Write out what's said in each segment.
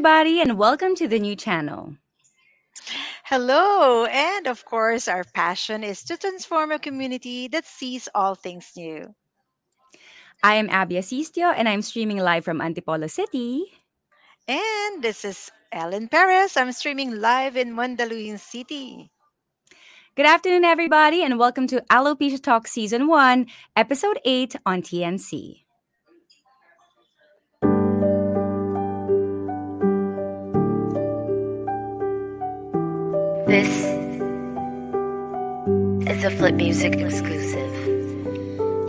Everybody, and welcome to the new channel. Hello, and of course, our passion is to transform a community that sees all things new. I am Abby Asistio, and I'm streaming live from Antipolo City. And this is Ellen Perez. I'm streaming live in Mandaluyong City. Good afternoon, everybody, and welcome to Alopecia Talk Season 1, Episode 8 on TNC. This is a Flip Music exclusive.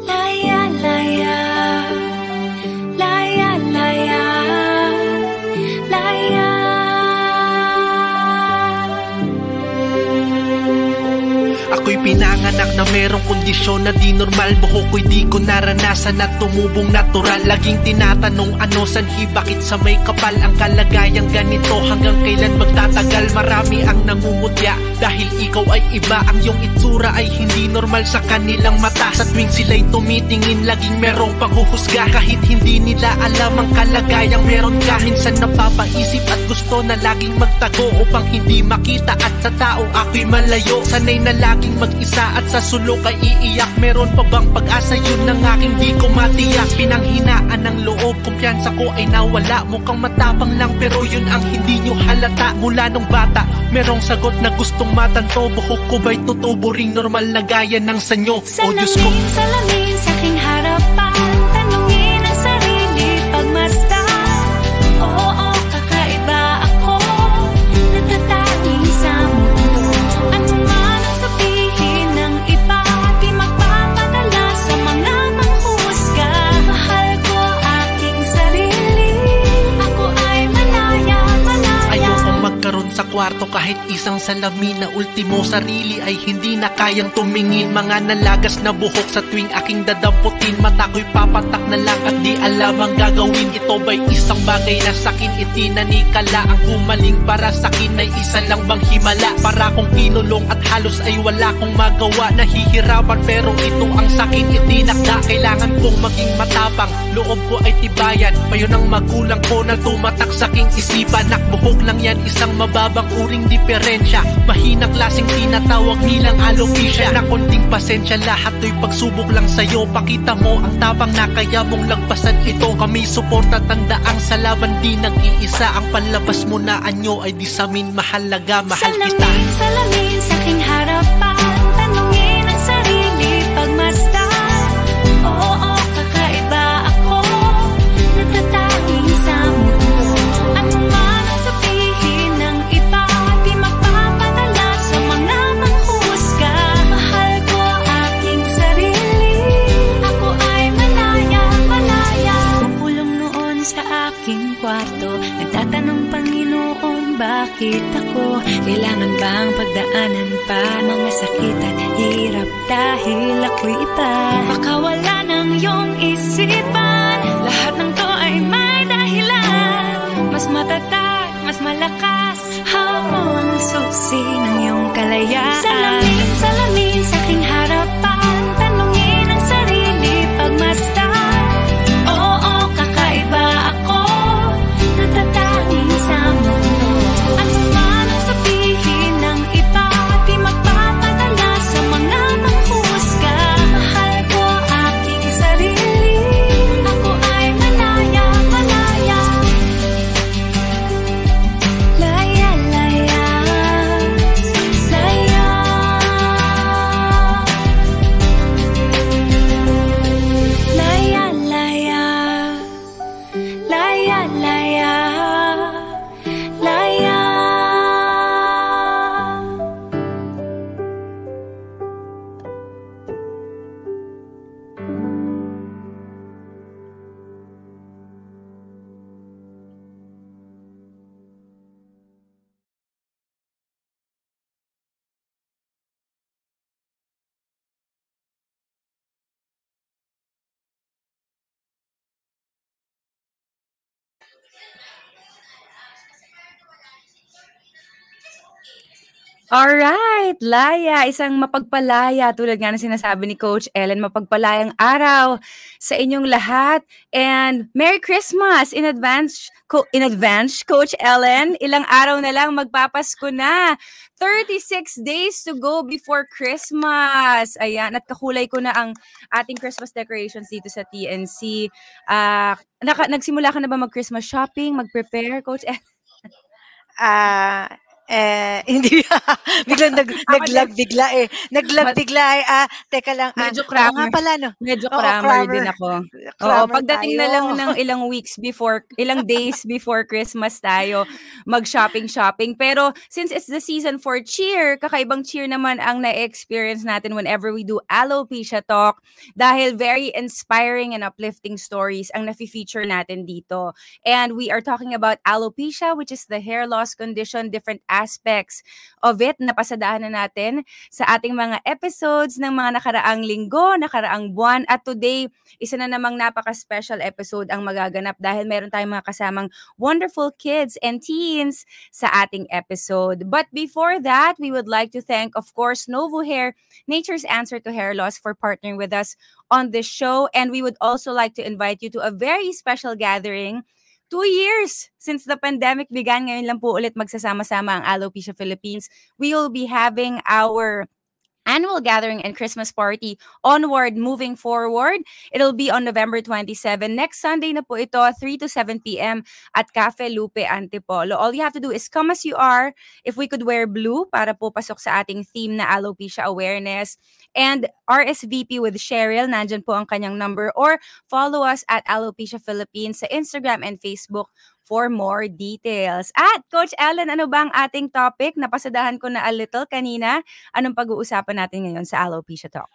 Laya, laya, laya, pinanganak na merong kondisyon na di normal. Buhok ko'y di ko naranasan na tumubong natural. Laging tinatanong ano sanhi? Bakit sa may kapal Ang kalagayang ganito? Hanggang kailan magtatagal? Marami ang nangungutya. Dahil ikaw ay iba Ang iyong itsura ay hindi normal sa kanilang mata. Sa tuwing sila'y tumitingin laging merong panghuhusga Kahit hindi nila alam ang kalagayang meron ka Minsan napapaisip at gusto na laging magtago Upang hindi makita at sa tao ako'y malayo. Sanay na laging mag-isa at sa sulok ay iiyak. Meron pa bang pag-asa? Yun ng aking di ko matiyak. Pinanghinaan ng loob, kumpiyansa ko ay nawala. Mukhang matapang lang pero yun ang hindi nyo halata. Mula nung bata, merong sagot na gustong matanto. Buhok ko ba'y tutubo? Ring normal na gaya ng sanyo. O Diyos ko. Salamin, salamin sa kwarto kahit isang salamin na ultimo sarili ay hindi na kayang tumingin. Mga nalagas na buhok sa tuwing aking dadamputin. Mata ko'y papatak na lang at di alam ang gagawin. Ito ba'y isang bagay na sakin itinanikala Ang humaling para sakin ay isa lang bang himala? Para kong kinulong at halos ay wala kong magawa. Nahihirapan pero ito ang sakin itinakda. Kailangan kong maging matapang Loob ko ay tibayan. Payo ng magulang ko na tumatak sa aking isipan. Nakbuhok lang yan isang mababang uring diferensya Mahina klaseng tinatawag nilang alopecia. Na konting pasensya lahat to'y pagsubok lang sa'yo. Pakita mo ang tapang na kaya mong lagpasan ito. Kami suporta tandaang sa laban di nag-iisa. Ang panlabas mo na anyo ay di mahalaga. Mahal kita. Salamin, salamin sa bakit ako Kailangan bang pagdaanan pa? Mga sakit at hirap dahil ako'y iba. Baka wala ng iyong isipan. Lahat ng to ay may dahilan. Mas matatag, mas malakas. Hamo ang susi ng iyong kalayaan. Salamin, salamin sa aking harapan Alright, Laya, isang mapagpalaya tulad nga ng sinasabi ni Coach Ellen, mapagpalayang araw sa inyong lahat and Merry Christmas in advance co- in advance Coach Ellen. Ilang araw na lang magpapasko na. 36 days to go before Christmas. Ayan, at kakulay ko na ang ating Christmas decorations dito sa TNC. Ah, naka, nagsimula ka na ba mag-Christmas shopping, mag-prepare, Coach Ellen? Ah, eh, hindi. Biglang nag, naglag din. bigla eh. Naglag bigla eh. Ah, teka lang. Ah, Medyo oo nga crammer. pala, no? Medyo Oo, crammer din crammer. ako. Oo, Crammer pagdating na lang ng ilang weeks before, ilang days before Christmas tayo mag-shopping-shopping. Pero since it's the season for cheer, kakaibang cheer naman ang na-experience natin whenever we do Alopecia Talk dahil very inspiring and uplifting stories ang nafe-feature natin dito. And we are talking about alopecia, which is the hair loss condition, different aspects of it na pasadahan na natin sa ating mga episodes ng mga nakaraang linggo, nakaraang buwan. At today, isa na namang napaka-special episode ang magaganap dahil meron tayong mga kasamang wonderful kids and teens sa ating episode. But before that, we would like to thank, of course, Novo Hair, Nature's Answer to Hair Loss for partnering with us on this show. And we would also like to invite you to a very special gathering two years since the pandemic began. Ngayon lang po ulit magsasama-sama ang Alopecia Philippines. We will be having our annual gathering and Christmas party onward moving forward. It'll be on November 27. Next Sunday na po ito, 3 to 7 p.m. at Cafe Lupe Antipolo. All you have to do is come as you are. If we could wear blue para po pasok sa ating theme na alopecia awareness. And RSVP with Cheryl, nandyan po ang kanyang number. Or follow us at Alopecia Philippines sa Instagram and Facebook for more details. At Coach Ellen, ano ba ang ating topic? Napasadahan ko na a little kanina. Anong pag-uusapan natin ngayon sa Alopecia Talk?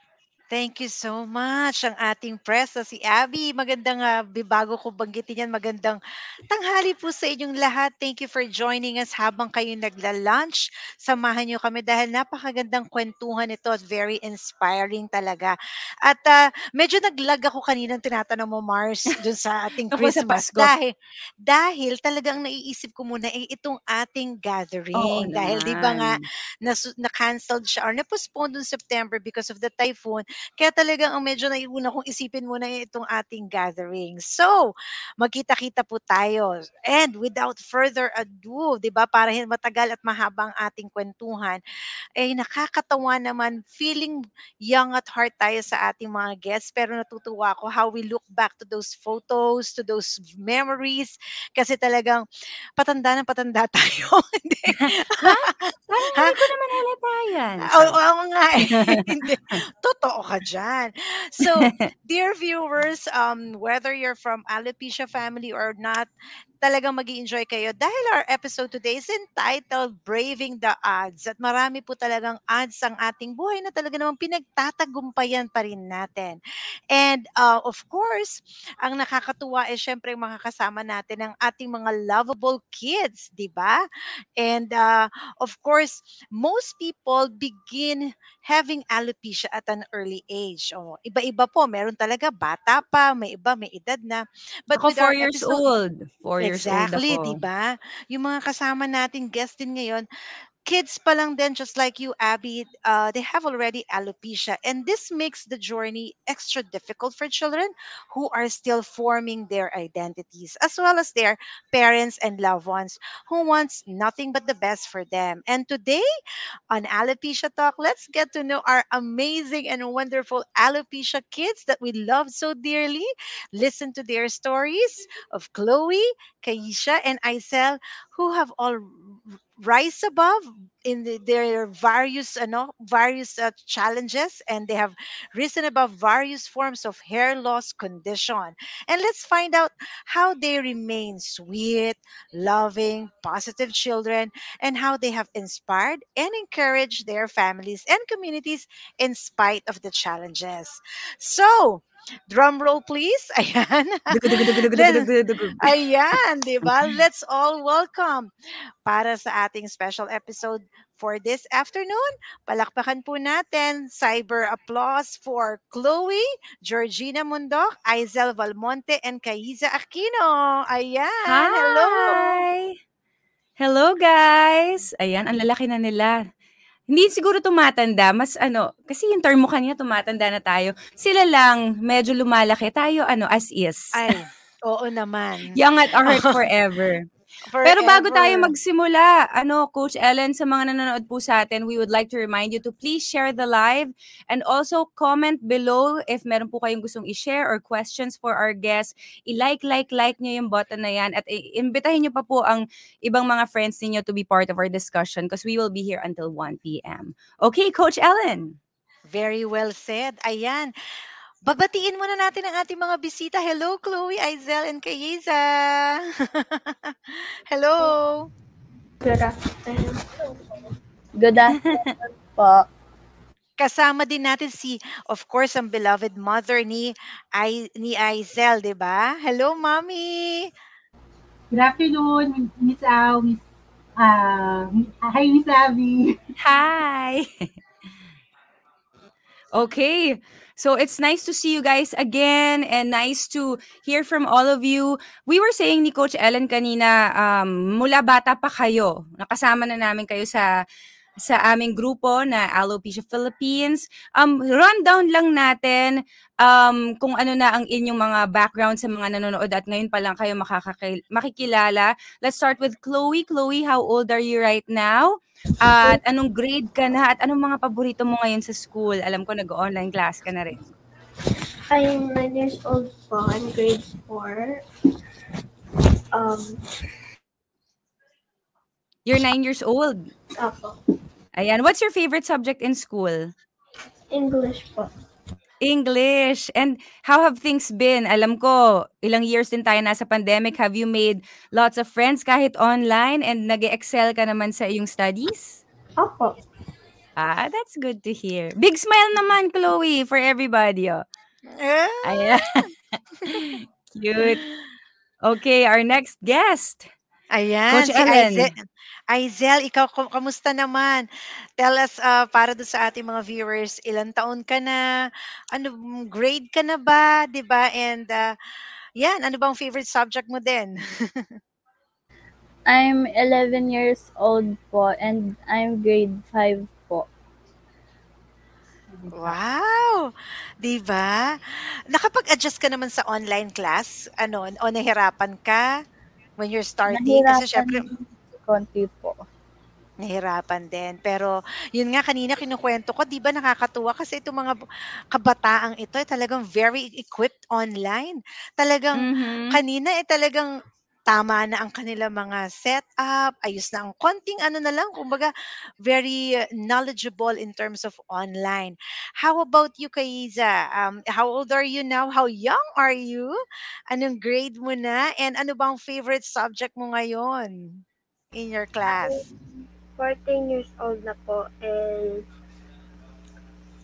Thank you so much. Ang ating press na si Abby. Magandang, ah, bi- bago ko banggitin yan, magandang tanghali po sa inyong lahat. Thank you for joining us habang kayo nagla-lunch. Samahan nyo kami dahil napakagandang kwentuhan ito at very inspiring talaga. At ah, medyo naglag ako kaninang tinatanong mo, Mars, dun sa ating Tungkol sa Christmas. Pasko. Dahil, dahil talagang naiisip ko muna eh, itong ating Oo gathering. Dahil di ba nga, nasu- na-cancelled siya or na-postpone noong September because of the typhoon. Kaya talagang ang medyo naiuna kong isipin muna itong ating gathering. So, magkita-kita po tayo. And without further ado, di ba, para matagal at mahaba ang ating kwentuhan, eh nakakatawa naman, feeling young at heart tayo sa ating mga guests, pero natutuwa ako how we look back to those photos, to those memories, kasi talagang patanda na patanda tayo. Hindi. ha? Parang hindi ko naman halata yan. Oo, oo nga eh. Totoo ka dyan. So, dear viewers, um, whether you're from Alopecia family or not, talagang mag enjoy kayo dahil our episode today is entitled Braving the Odds. At marami po talagang odds ang ating buhay na talaga namang pinagtatagumpayan pa rin natin. And uh, of course, ang nakakatuwa is syempre yung mga kasama natin ang ating mga lovable kids, di ba? And uh, of course, most people begin having alopecia at an early age. Oh, iba-iba po. Meron talaga bata pa, may iba may edad na. But Ako with our 4 years episode, old. 4 years old Exactly, ako. 'di ba? Yung mga kasama nating guest din ngayon, kids pa lang din just like you Abby, uh, they have already alopecia and this makes the journey extra difficult for children who are still forming their identities as well as their parents and loved ones who wants nothing but the best for them. And today on Alopecia Talk, let's get to know our amazing and wonderful alopecia kids that we love so dearly. Listen to their stories of Chloe, Kaisha, and Isel, who have all rise above in the, their various, you know, various uh, challenges, and they have risen above various forms of hair loss condition. And let's find out how they remain sweet, loving, positive children, and how they have inspired and encouraged their families and communities in spite of the challenges. So, drum roll please. Ayan. Ayan, di ba? Let's all welcome para sa ating special episode for this afternoon. Palakpakan po natin. Cyber applause for Chloe, Georgina Mundok, Aizel Valmonte, and Kaiza Aquino. Ayan, hello. Hi! Hello guys! Ayan, ang lalaki na nila. Hindi siguro tumatanda, mas ano, kasi yung term mo kanina tumatanda na tayo. Sila lang medyo lumalaki, tayo ano, as is. Ay, oo naman. Young at heart forever. Pero bago tayo Forever. magsimula, ano, Coach Ellen, sa mga nanonood po sa atin, we would like to remind you to please share the live and also comment below if meron po kayong gustong i-share or questions for our guests. I-like, like, like nyo yung button na yan at imbitahin nyo pa po ang ibang mga friends ninyo to be part of our discussion because we will be here until 1 p.m. Okay, Coach Ellen. Very well said. Ayan. Babatiin muna natin ang ating mga bisita. Hello, Chloe, Aizel, and Kayeza. Hello. Good afternoon. Good afternoon po. Kasama din natin si, of course, ang beloved mother ni, Ai, ni Aizel, di ba? Hello, Mommy. Good afternoon, Miss Au, Miss uh, hi Miss Abby. Hi. okay. So it's nice to see you guys again and nice to hear from all of you. We were saying ni Coach Ellen kanina, um, mula bata pa kayo, nakasama na namin kayo sa sa aming grupo na Alopecia Philippines. Um, rundown lang natin um, kung ano na ang inyong mga background sa mga nanonood at ngayon pa lang kayo makikilala. Let's start with Chloe. Chloe, how old are you right now? At anong grade ka na? At anong mga paborito mo ngayon sa school? Alam ko nag-online class ka na rin. I'm 9 years old po. I'm grade 4. Um, You're nine years old. ako. Ayan. What's your favorite subject in school? English po. English. And how have things been? Alam ko, ilang years din tayo nasa pandemic. Have you made lots of friends kahit online and nag excel ka naman sa iyong studies? Opo. Ah, that's good to hear. Big smile naman, Chloe, for everybody. Oh. Eh, Ayan. Cute. Okay, our next guest. Ayan, Coach si Ellen. Aizel. Aizel, ikaw, kum- kamusta naman? Tell us, uh, para doon sa ating mga viewers, ilang taon ka na? Ano, grade ka na ba? 'Di ba? And, uh, yan, ano bang favorite subject mo din? I'm 11 years old po and I'm grade 5 po. Wow! 'Di ba? Nakapag-adjust ka naman sa online class? Ano, o nahirapan ka when you're starting? Kasi syempre, Nahirapan konti po. Nahirapan din. Pero yun nga kanina kinukuwento ko, 'di ba nakakatuwa kasi itong mga kabataang ito ay talagang very equipped online. Talagang Mhm. kanina eh talagang tama na ang kanilang mga setup, ayos na ang konting ano na lang, kumbaga very uh, knowledgeable in terms of online. How about you, Kaiza? Um, how old are you now? How young are you? Anong grade mo na? And ano bang favorite subject mo ngayon in your class? 14 years old na po and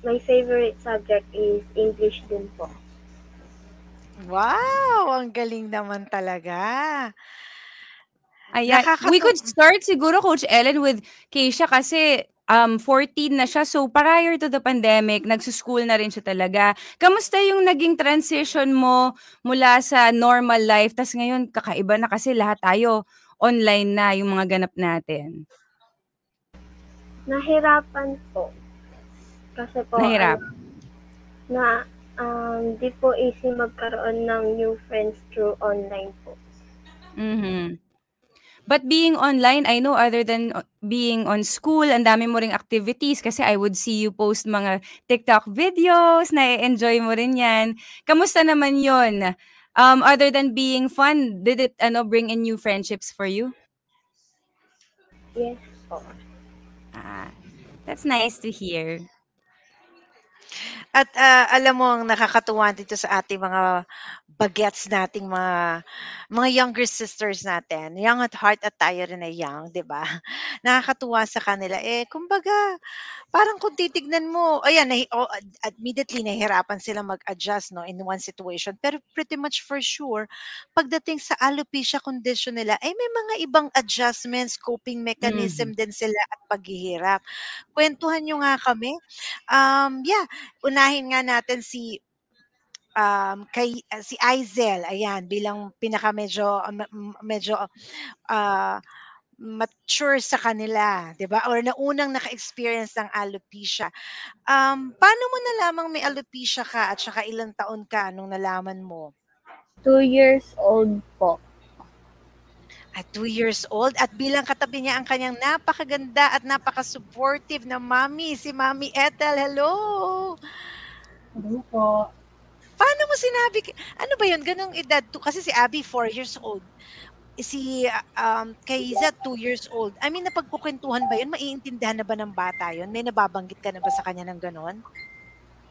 my favorite subject is English din po. Wow! Ang galing naman talaga. Ayan. We Nakakatu could start siguro, Coach Ellen, with Keisha kasi um, 14 na siya. So, prior to the pandemic, nagsuschool na rin siya talaga. Kamusta yung naging transition mo mula sa normal life? Tapos ngayon, kakaiba na kasi lahat tayo online na yung mga ganap natin. Nahirapan po. Kasi po, Nahirap. ano, na um, di po easy magkaroon ng new friends through online po. Mhm. But being online, I know other than o- being on school, ang dami mo ring activities kasi I would see you post mga TikTok videos, na-enjoy mo rin yan. Kamusta naman yon? Um, other than being fun, did it ano bring in new friendships for you? Yes po. Ah, that's nice to hear. At ah, alam mo ang nakakatuwa dito sa ating mga bagets nating mga mga younger sisters natin. Young at heart at tayo rin ay young, 'di ba? Nakakatuwa sa kanila eh kumbaga parang kung titignan mo, ayan, nahi, oh, ad- admittedly nahihirapan sila mag-adjust no in one situation, pero pretty much for sure pagdating sa alopecia condition nila ay may mga ibang adjustments, coping mechanism Mhm. din sila at paghihirap. Kwentuhan nyo nga kami. Um, yeah, unahin nga natin si um kay ah, si Aizel ayan bilang pinaka medyo ah, me- m- medyo ah mature sa kanila, 'di ba? Or na unang naka-experience ng alopecia. Um, paano mo nalamang may alopecia ka at saka ilang taon ka nung nalaman mo? Two years old po. At 2 years old at bilang katabi niya ang kanyang napakaganda at napaka-supportive na mommy, si Mommy Ethel. Hello! Hello po. Paano mo sinabi? Ano ba yun? Ganong edad to? Kasi si Abby, 4 years old. Si um, Kaiza, 2 years old. I mean, napagkukwentuhan ba yun? Maiintindihan na ba ng bata yun? May nababanggit ka na ba sa kanya ng ganon?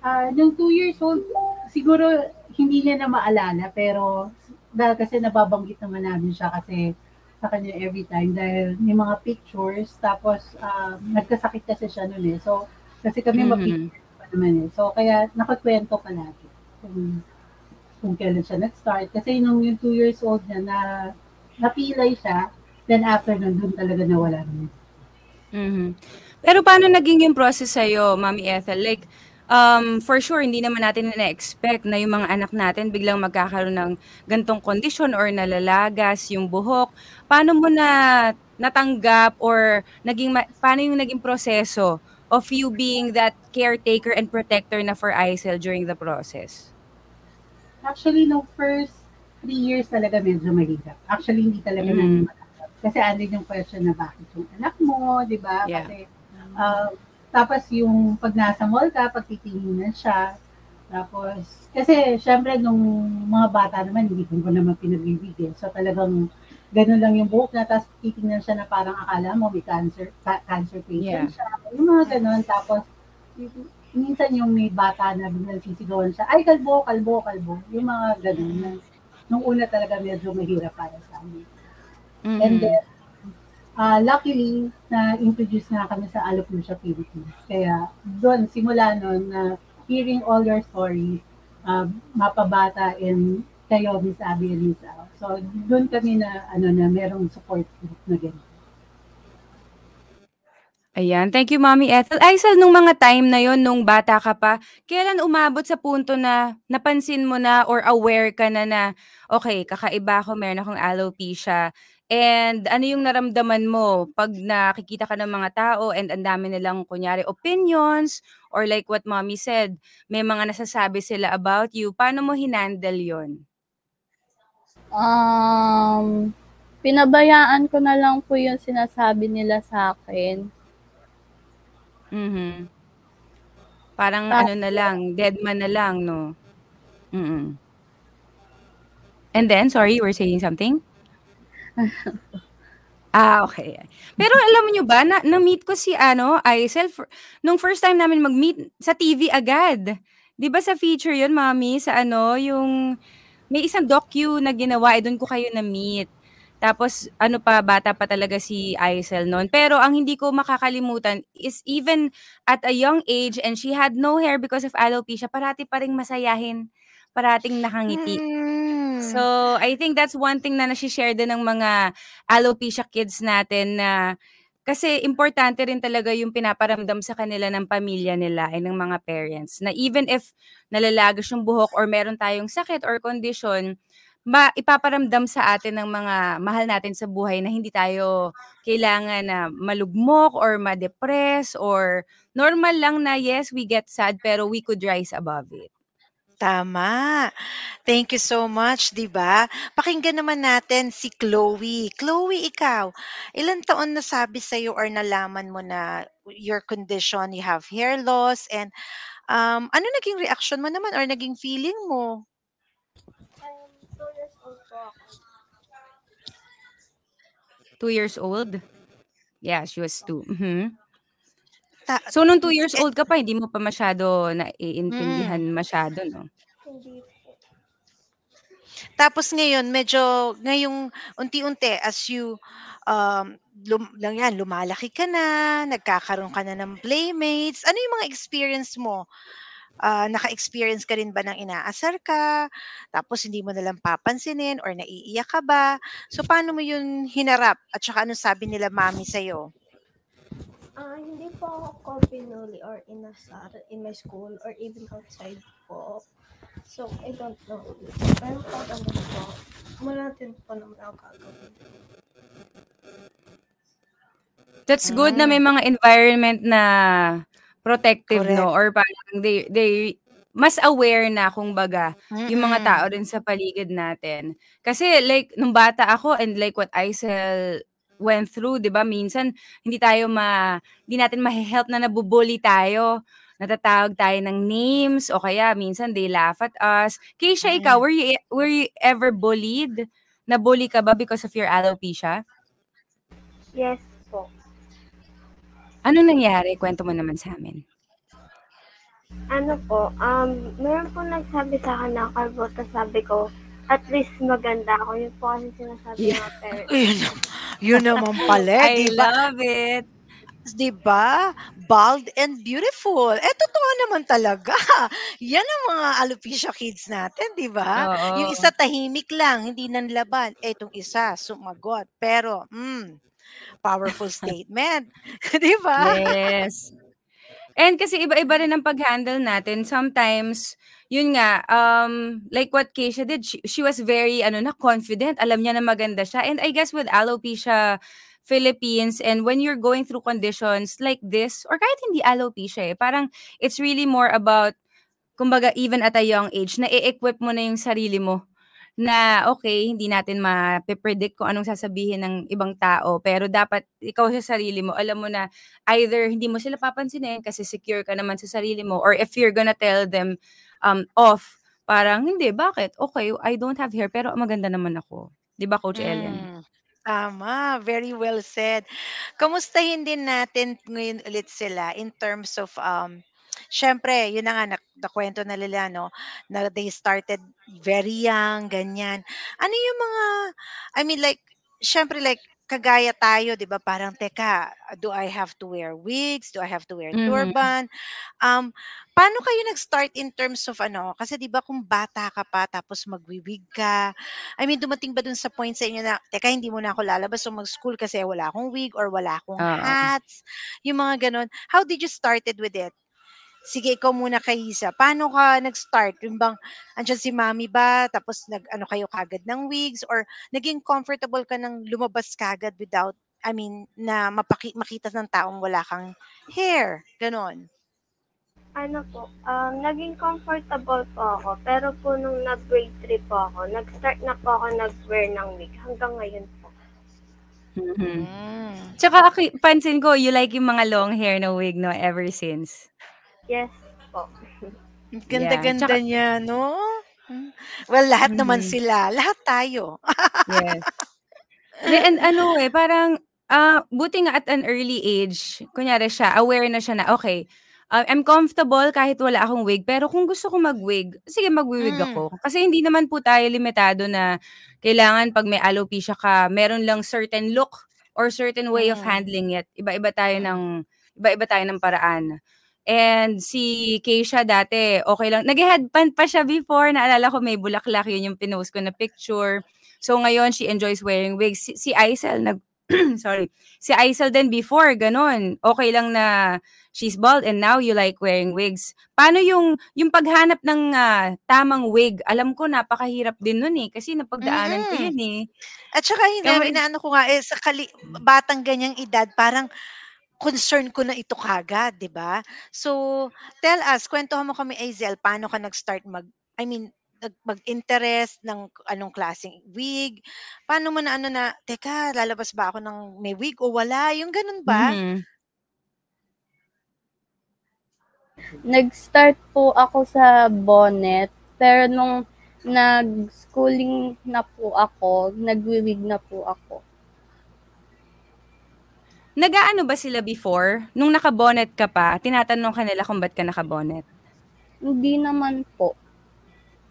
Ah, nung two years old, siguro hindi niya na maalala, pero dahil kasi nababanggit naman namin siya kasi sa kanya every time dahil may mga pictures, tapos ah, nagkasakit kasi siya noon eh. So, kasi kami Mhm. mapicture pa naman eh. So, kaya nakakwento palagi kung, kung kailan siya nag-start. Kasi nung yung two years old niya na napilay siya, then after nun, dun talaga nawala na. Mhm. Pero paano naging yung process sa'yo, Mami Ethel? Like, um, for sure, hindi naman natin na-expect na yung mga anak natin biglang magkakaroon ng gantong kondisyon or nalalagas yung buhok. Paano mo na natanggap or naging, ma- paano yung naging proseso of you being that caretaker and protector na for Aisel during the process? Actually, no first three years talaga medyo mahirap. Actually, hindi talaga Mm. namin matanggap. Kasi andun yung question na bakit yung anak mo, di ba? Yeah. Kasi, uh, tapos yung pag nasa mall ka, pag titinginan siya, tapos, kasi syempre nung mga bata naman, hindi ko naman pinagbibigyan. So talagang ganun lang yung buhok na, tapos titingnan siya na parang akala mo may cancer, ca- cancer patient Yeah. siya. Yung mga ganun, tapos minsan yung may bata na biglang sisigawan siya, ay kalbo, kalbo, kalbo. Yung mga ganun. Na, nung una talaga medyo mahirap para sa amin. And Mhm. then, uh, luckily, na-introduce na kami sa Alopecia Philippines. Kaya doon, simula noon na hearing all your stories, uh, mapabata and kayo, Miss Abby and. So, doon kami na, ano na, merong support group na ganyan. Ayan, thank you Mommy Ethel. Aisel, nung mga time na yon nung bata ka pa, kailan umabot sa punto na napansin mo na or aware ka na na, okay, kakaiba ako, meron akong alopecia. And ano yung naramdaman mo pag nakikita ka ng mga tao and ang dami nilang kunyari opinions or like what mommy said, may mga nasasabi sila about you. Paano mo hinandle yon? Um, pinabayaan ko na lang po yung sinasabi nila sa akin. Mhm. Parang Ta- ano na lang, dead man na lang, no? Mm. And then, sorry, you were saying something? Ah, okay. Pero alam niyo ba, na, na-meet ko si ano, Aisel, nung first time namin mag-meet sa TV agad. Di ba sa feature yun, mami, sa ano, yung, may isang docu na ginawa, eh, doon ko kayo na-meet. Tapos, ano pa, bata pa talaga si Aisel noon. Pero ang hindi ko makakalimutan is even at a young age and she had no hair because of alopecia, parati pa rin masayahin, parating nakangiti. Mm. So, I think that's one thing na nasi-share din ng mga alopecia kids natin na kasi importante rin talaga yung pinaparamdam sa kanila ng pamilya nila and ng mga parents na even if nalalagas yung buhok or meron tayong sakit or condition, ma ipaparamdam sa atin ng mga mahal natin sa buhay na hindi tayo kailangan na malugmok or ma-depress or normal lang na yes, we get sad pero we could rise above it. Tama. Thank you so much, 'di ba? Pakinggan naman natin si Chloe. Chloe, ikaw, ilang taon na sabi sa or nalaman mo na your condition, you have hair loss and um ano naging reaction mo naman or naging feeling mo? Um, two years old po. Two years old? Yeah, she was two. Mhm. Ta- So, nung two years eh, old ka pa, hindi mo pa masyado naiintindihan mm. masyado, no? Hindi. Tapos ngayon, medyo ngayong unti-unti as you um lum, lang yan, lumalaki ka na, nagkakaroon ka na ng playmates. Ano yung mga experience mo? Ah, naka-experience ka rin ba ng inaasar ka? Tapos hindi mo na lang papansinin or naiiyak ka ba? So paano mo yun hinarap? At saka ano sabi nila mami sa'yo? Ah, hindi po ako pinuli or inasar in my school or even outside po. So, I don't know. Pero pag ano po, wala din po naman ako gagawin. That's good na may mga environment na protective, Correct. no? Or parang they, they mas aware na, kumbaga, yung mga tao din sa paligid natin. Kasi like, nung bata ako and like what Aisel went through, di ba? Minsan, hindi tayo ma, hindi natin ma-help na nabubully tayo. Natatawag tayo ng names o kaya minsan they laugh at us. Keisha, ikaw, Mm. were you, were you ever bullied? Nabully ka ba because of your alopecia? Yes po. Anong nangyari? Kwento mo naman sa amin. Ano po, um, meron po nagsabi sa akin na kalbo, tapos sabi ko, at least maganda ako. Yun po kasi sinasabi ng mga parents. Yun, yun naman pala, I di ba? love it. Di ba? Bald and beautiful. Eh, totoo naman talaga. Yan ang mga alopecia kids natin, di ba? Yung isa tahimik lang, hindi nanlaban. Eh, itong isa, sumagot. Pero, mm, powerful statement. di ba? Yes. And kasi iba-iba rin ang pag-handle natin. Sometimes, yun nga, um, like what Keisha did, she, she was very, ano na, confident. Alam niya na maganda siya. And I guess with alopecia Philippines, and when you're going through conditions like this, or kahit hindi alopecia eh, parang it's really more about, kumbaga, even at a young age, na i-equip mo na yung sarili mo na okay, hindi natin ma-predict kung anong sasabihin ng ibang tao, pero dapat ikaw sa sarili mo, alam mo na either hindi mo sila papansinin kasi secure ka naman sa sarili mo, or if you're gonna tell them um, off, parang hindi, bakit? Okay, I don't have hair, pero maganda naman ako. Di ba, Coach Ellen? Mm, tama. Very well said. Kamustahin din natin ngayon ulit sila in terms of, um, syempre, yun na nga, nak- nakwento na nila, no, na they started very young, ganyan. Ano yung mga, I mean, like, syempre, like, kagaya tayo, di ba, parang, teka, do I have to wear wigs? Do I have to wear Mhm. turban? Um, paano kayo nag-start in terms of ano? Kasi di ba kung bata ka pa tapos magwi-wig ka, I mean, dumating ba dun sa point sa inyo na, teka, hindi mo na ako lalabas o mag-school kasi wala akong wig or wala akong Oo. hats, yung mga ganon. How did you started with it? Sige, ikaw muna kay Isa. Paano ka nag-start? Yung bang, andyan si mami ba? Tapos nag, ano kayo kagad ng wigs? Or naging comfortable ka nang lumabas kagad without, I mean, na mapaki, makita ng taong wala kang hair? Ganon. Ano po, um, naging comfortable po ako. Pero po nung nag-grade 3 po ako, nag-start na po ako nag-wear ng wig. Hanggang ngayon po. Mhm. Mm. Tsaka aki- pansin ko, you like yung mga long hair na wig, no, ever since. Yes po. Yeah. Ganda-ganda Tsaka, niya, no? Hmm. Well, lahat naman Mhm. sila. Lahat tayo. yes. Di- And ano eh, parang, ah, buti nga at an early age, kunyari siya, aware na siya na, okay, uh, I'm comfortable kahit wala akong wig, pero kung gusto ko mag-wig, sige mag-wig Mm. ako. Kasi hindi naman po tayo limitado na kailangan pag may alopecia ka, meron lang certain look or certain way of Mm. handling it. Iba-iba tayo Mm. ng, iba-iba tayo ng paraan. And si Keisha dati, okay lang. Nag-headband pa siya before. Naalala ko may bulaklak. Yun yung pinost ko na picture. So ngayon, she enjoys wearing wigs. Si, si Aisel, nag, sorry. Si Aisel din before, ganun. Okay lang na she's bald and now you like wearing wigs. Paano yung, yung paghanap ng ah, tamang wig? Alam ko, napakahirap din nun eh. Kasi napagdaanan ko Mm. yun eh. At saka, hindi, inaano ko nga, eh, sa kali, batang ganyang edad, parang concern ko na ito kagad, di ba? So, tell us, kwentuhan mo kami, Azel, paano ka nag-start mag, I mean, mag-interest ng anong klaseng wig? Paano mo na ano na, teka, lalabas ba ako ng may wig o wala? Yung ganun ba? Mhm. Nag-start po ako sa bonnet, pero nung nag-schooling na po ako, nagwiwig na po ako. Nagaano ba sila before? Nung nakabonet ka pa, tinatanong ka nila kung ba't ka nakabonet? Hindi naman po.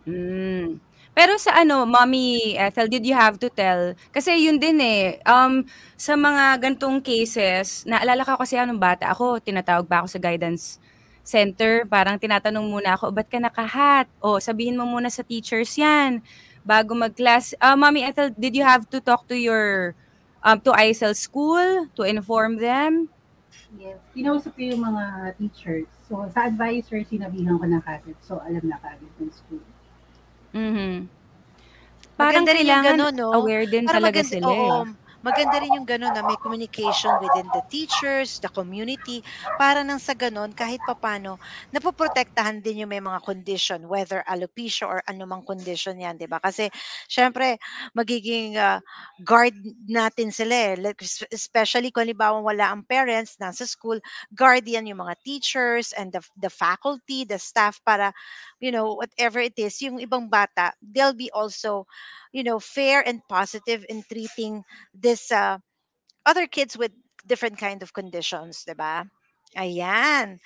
Mm. Pero sa ano, Mommy Ethel, did you have to tell? Kasi yun din eh, um, sa mga gantong cases, naalala ko kasi anong bata ako, tinatawag pa ako sa guidance center, parang tinatanong muna ako, ba't ka nakahat? O, sabihin mo muna sa teachers yan, bago mag-class. Uh, Mommy Ethel, did you have to talk to your, um, to ISL school to inform them? Yes. Kinausap ko yung mga teachers. So, sa advisor, sinabihan ko na kagad. So, alam na kagad ng school. Mhm. Parang Maganda yung kailangan ganun, no? aware din Para talaga maganda, sila eh. Maganda rin yung ganun na may communication within the teachers, the community, para nang sa ganun, kahit papano, napoprotektahan din yung may mga condition, whether alopecia or anumang condition yan, di ba? Kasi, syempre, magiging ah, guard natin sila eh. Like, es- especially kung halimbawa wala ang parents, nasa school, guardian yung mga teachers and the, the faculty, the staff para, you know, whatever it is, yung ibang bata, they'll be also, you know, fair and positive in treating this uh, other kids with different kind of conditions, 'di ba? Ayan.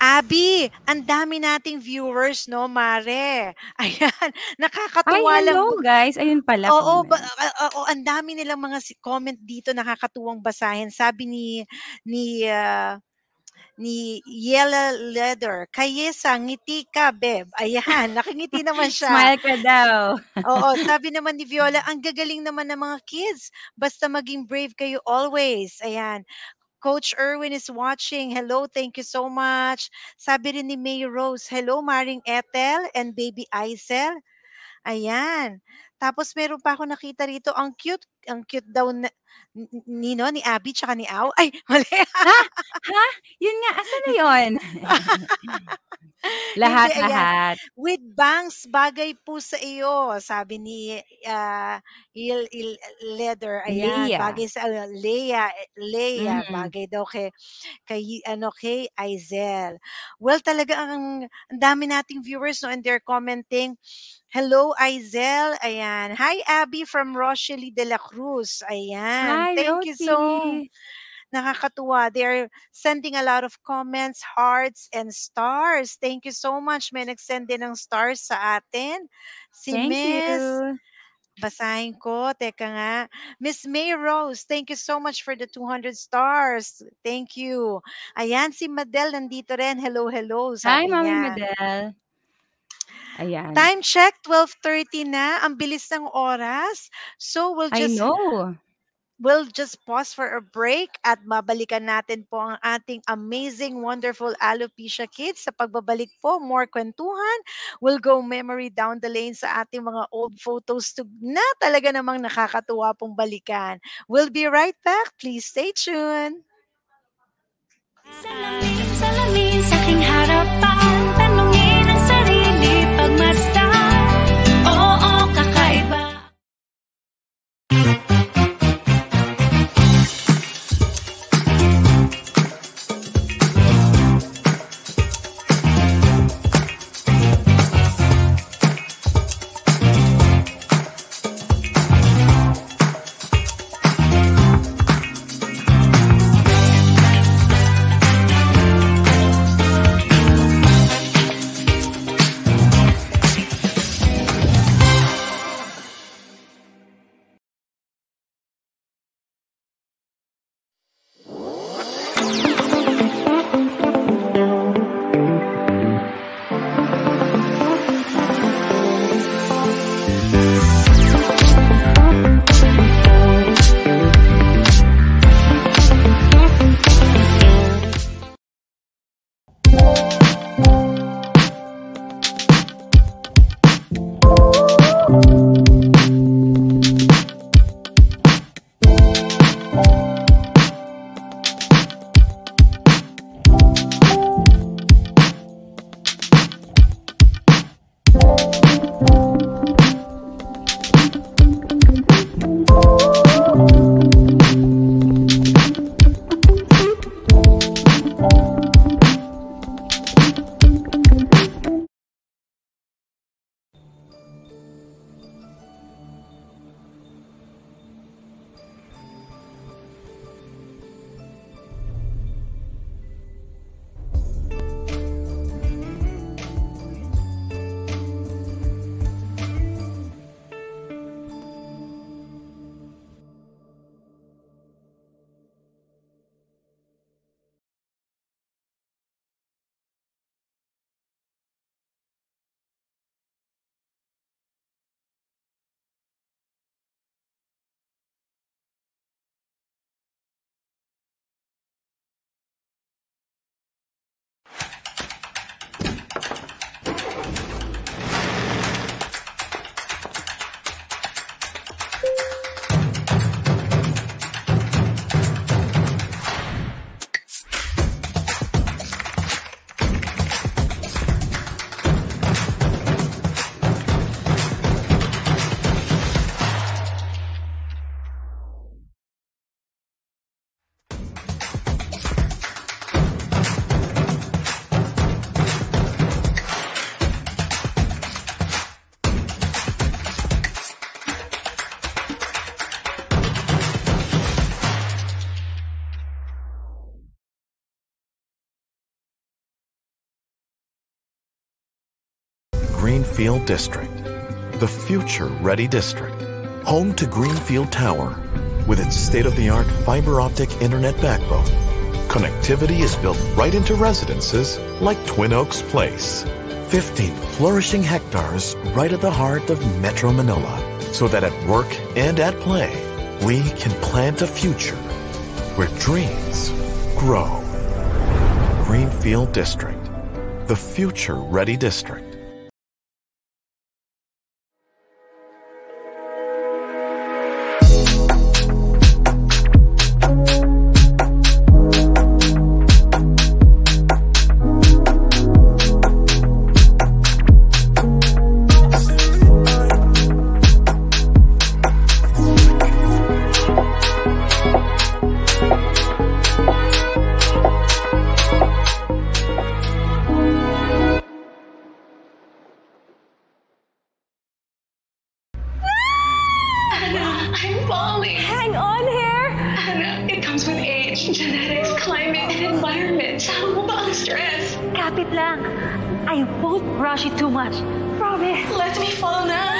Abby, ang dami nating viewers, no, Mare? Ayan, nakakatuwa lang. hello guys. Ayun pala, Oo, ba, ah, oo, ang dami nilang mga comment dito nakakatuwang basahin. Sabi ni ni ah, ni Yella Leather, Kayesa, ngiti ka, Beb. Ayan, nakingiti naman siya. Smile ka daw. Oo, sabi naman ni Viola, ang gagaling naman ng mga kids. Basta maging brave kayo always. Ayan. Coach Erwin is watching. Hello, thank you so much. Sabi rin ni May Rose, hello, Maring Ethel and baby Aisel. Ayan. Tapos meron pa ako nakita rito, ang cute, ang cute daw na, n- n- Nino, ni Abby, tsaka ni Au. Ay, mali. Ha? Ha? Yun nga, asan na yun? Hindi, ayan. Lahat-lahat. With bangs, bagay po sa iyo, sabi ni ah, Il, Il Leather. Ayan, Leah. bagay sa uh, Leia, Leia, Mm. bagay daw kay kay ano kay Aizel. Well, talaga ang, ang dami nating viewers no and they're commenting. Hello Aizel. Ayan. Hi Abby from Rochelle de la Cruz. Ayan. Hi, Thank you so Rosie. Nakakatuwa. They're sending a lot of comments, hearts, and stars. Thank you so much. May nag-send din ng stars sa atin. Si Thank Miss, you. basahin ko. Teka nga. Miss May Rose, thank you so much for the 200 stars. Thank you. Ayan, si Madel nandito rin. Hello, hello. Hi, Mami. Madel. Ayan. Time check, 12.30 na. Ang bilis ng oras. So, we'll I just know. We'll just pause for a break at mabalikan natin po ang ating amazing, wonderful Alopecia Kids. Sa pagbabalik po, more kwentuhan. We'll go memory down the lane sa ating mga old photos to, na talaga namang nakakatuwa pong balikan. We'll be right back. Please stay tuned. Salamin, salamin sa aking harapan sarili pagmasdan Oo, Greenfield District, the future ready district, home to Greenfield Tower with its state of the art fiber optic internet backbone. Connectivity is built right into residences like Twin Oaks Place. 15 flourishing hectares right at the heart of Metro Manila, so that at work and at play, we can plant a future where dreams grow. Greenfield District, the future ready district. Genetics, climate, and environment. Sama mo ba ang stress? Kapit lang. I won't brush it too much. Promise. Let me fall now.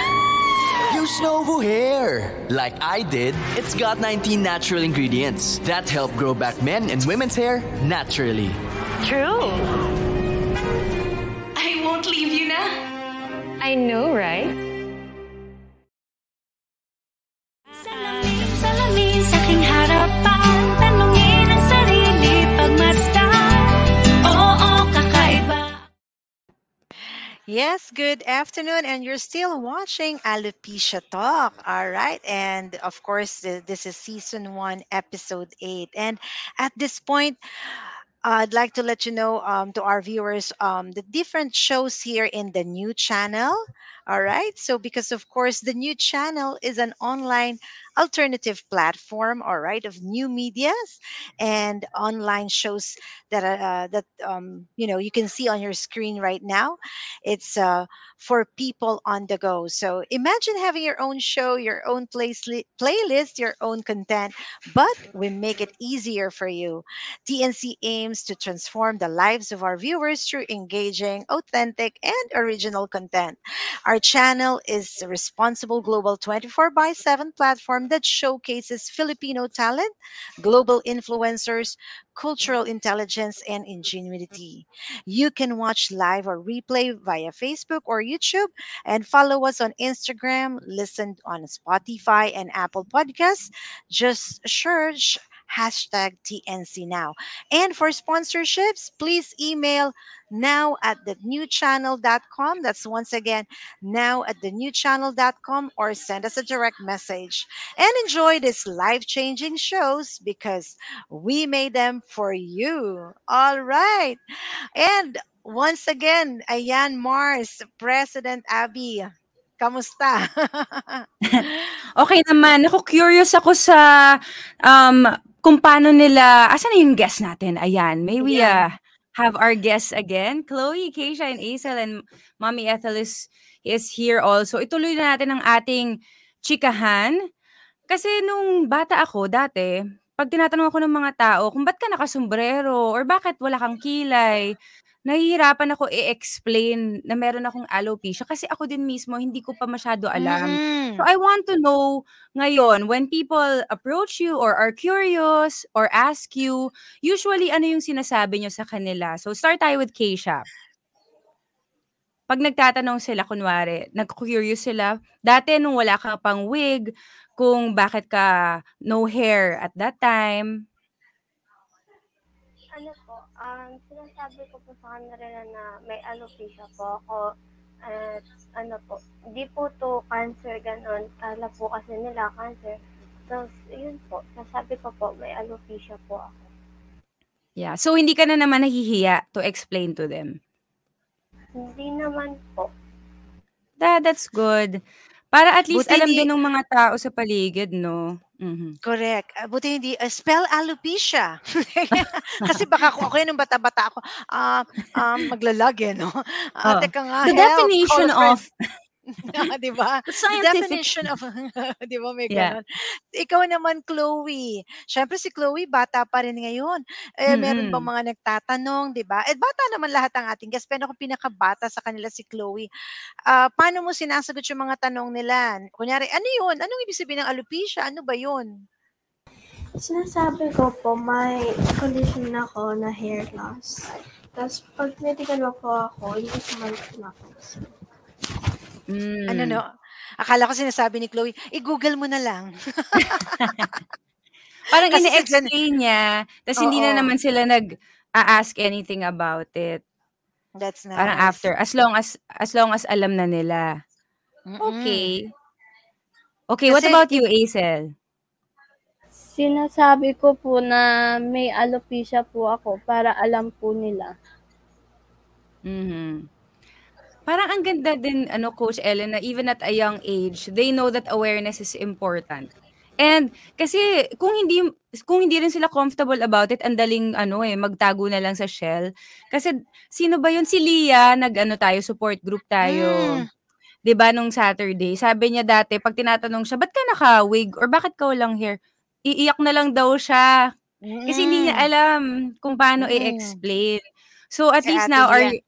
Use Novo Hair. Like I did, it's got 19 natural ingredients that help grow back men and women's hair naturally. True. I won't leave you now. I know, right? Yes, good afternoon, and you're still watching Alopecia Talk. All right, and of course, th- this is season one, episode eight. And at this point, I'd like to let you know um, to our viewers um, the different shows here in the new channel. All right, so because of course, the new channel is an online alternative platform, all right, of new medias and online shows that uh, that um, you know you can see on your screen right now. It's uh, for people on the go. So imagine having your own show, your own place playlist, your own content, but we make it easier for you. TNC aims to transform the lives of our viewers through engaging, authentic, and original content. Our channel is responsible global 24 by 7 platform that showcases Filipino talent, global influencers, cultural intelligence, and ingenuity. You can watch live or replay via Facebook or YouTube and follow us on Instagram, listen on Spotify and Apple Podcasts. Just search hashtag TNC Now. And for sponsorships, please email now at the newchannel.com. That's once again now at the newchannel.com or send us a direct message. And enjoy these life changing shows because we made them for you. All right. And once again, ayan Mars, President Abby. Kamusta? Okay naman. Ako curious ako sa um kung paano nila asan na yung guest natin? Ayan. May we uh, have our guests again. Chloe, Keisha, and Aisel and Mommy Ethel is, is here also. Ituloy na natin ang ating chikahan. Kasi nung bata ako dati, pag tinatanong ako ng mga tao kung ba't ka nakasombrero or bakit wala kang kilay, nahihirapan ako i-explain na meron akong alopecia kasi ako din mismo hindi ko pa masyado alam. So Mm. I want to know ngayon, when people approach you or are curious or ask you, usually ano yung sinasabi nyo sa kanila? So start tayo with Keisha. Pag nagtatanong sila, kunwari, nag-curious sila, dati nung wala ka pang wig, kung bakit ka no hair at that time, um, sinasabi ko po sa kanila na may alopecia po ako. At ano po, di po to cancer ganon. Kala po kasi nila cancer. Tapos, yun po, sasabi ko po, may alopecia po ako. yeah. So hindi ka na naman nahihiya to explain to them. Hindi naman po. That, that's good. Para at least Buti alam hindi- din ng mga tao sa paligid, no? Mhm. Correct. Ah, Buti hindi, uh, spell alopecia. Kasi baka kung ako yun nung bata-bata ako, ah um, maglalag eh, no? Ah, Oh. teka nga, The help, definition call a friend. of 'Di ba? Definition of 'di ba may Yeah. gano'n. Ikaw naman, Chloe, siyempre si Chloe bata pa rin ngayon. Eh, meron bang mga nagtatanong, 'di ba? Eh, bata naman lahat ang ating guest, pero kung pinakabata sa kanila si Chloe, ah, paano mo sinasagot yung mga tanong nila? Kunyari, "Ano 'yun? Anong ibig sabihin ng alopecia? Ano ba 'yun?" Sinasabi ko po may condition ako na hair loss. Tapos pag medical po ako, hindi na ako. Ano Hmm. 'no? Akala ko sinasabi ni Chloe, i-Google mo na lang. Parang Kasi sa gen ine-explain niya, tas hindi na Oo. naman sila nag-a-ask anything about it. That's Parang nice. after, as long as as long as alam na nila. Mm. Okay. Okay, what Kasi about you, Hazel? Sinasabi ko po na may alopecia po ako para alam po nila. Mhm. Parang ang ganda din ano Coach Ellen na even at a young age, they know that awareness is important. And kasi kung hindi kung hindi rin sila comfortable about it, ang daling ano eh, magtago na lang sa shell. Kasi sino ba 'yun si Lia, nag-ano tayo, support group tayo. Hmm. 'Di ba nung Saturday, sabi niya dati pag tinatanong siya, "Ba't ka naka-wig or bakit ka walang hair?" Iiyak na lang daw siya. Kasi hindi niya Mm. alam kung paano Mm. i-explain. So at Si least now our Lia.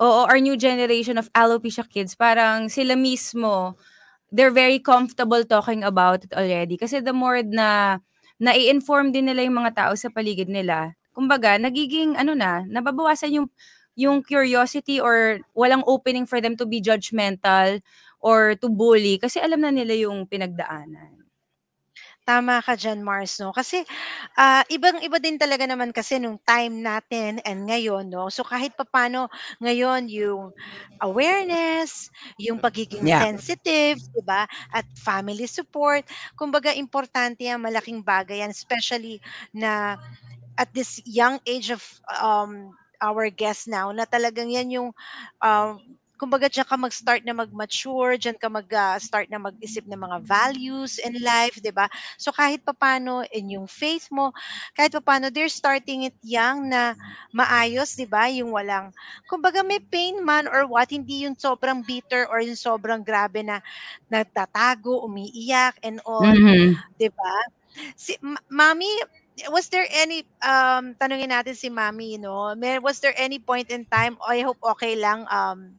Oo, our new generation of alopecia kids, parang sila mismo, they're very comfortable talking about it already. Kasi the more na nai-inform din nila yung mga tao sa paligid nila, kumbaga nagiging ano na, nababawasan yung yung curiosity or walang opening for them to be judgmental or to bully kasi alam na nila yung pinagdaanan. Tama ka diyan, Mars 'no. Kasi, ah, ibang-iba din talaga naman kasi nung time natin and ngayon 'no. So kahit papaano ngayon yung awareness, yung pagiging Yeah. sensitive, 'di ba, at family support, kumbaga importante yan, malaking bagay yan, especially na at this young age of, um, our guest now na talagang yan yung, um, kumbaga diyan ka mag-start na mag-mature, diyan ka mag, ah, na mag-isip ng mga values in life, 'di ba? So kahit papaano in yung faith mo, kahit papaano they're starting it young na maayos, 'di ba, yung walang kumbaga may pain man or what, hindi yung sobrang bitter or yung sobrang grabe na nagtatago, umiiyak and all, Mhm. 'di ba? Si mommy, was there any, um, tanungin natin si mommy 'no, may was there any point in time, I hope okey lang, um,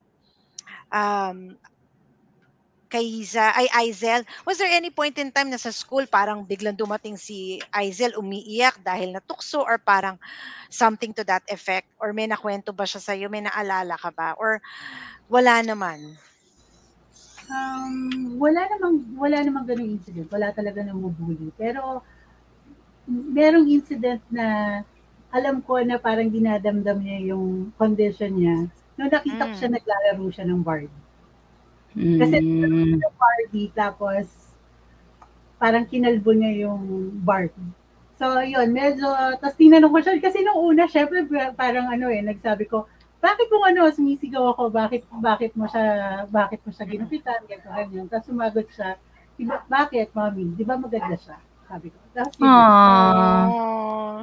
um, kay Za ay Izel, was there any point in time na sa school parang biglang dumating si Izel umiiyak dahil natukso or parang something to that effect? Or may nakuwento ba siya sa'yo, may naalala ka ba? Or wala naman? Um, wala namang wala namang gano'ng incident, wala talaga nambu-bully. Pero merong incident na alam ko na parang dinadamdam niya yung condition niya nung nakita ko siya Hmm. naglalaro siya ng Barbie. Kasi naglalaro Hmm. siya ng Barbie tapos parang kinalbo niya yung Barbie. So yun, medyo ta's tinanong ko siya kasi nung una siyempre parang ano, eh, nagsabi ko, "Bakit kung ano sumisigaw ako, bakit bakit mo siya bakit mo siya ginupitan?" Ganito, ganyan. Ta's sumagot siya, "Di ba bakit mommy, 'di ba maganda siya?" Sabi ko. Tapos yun. Aw. Oh.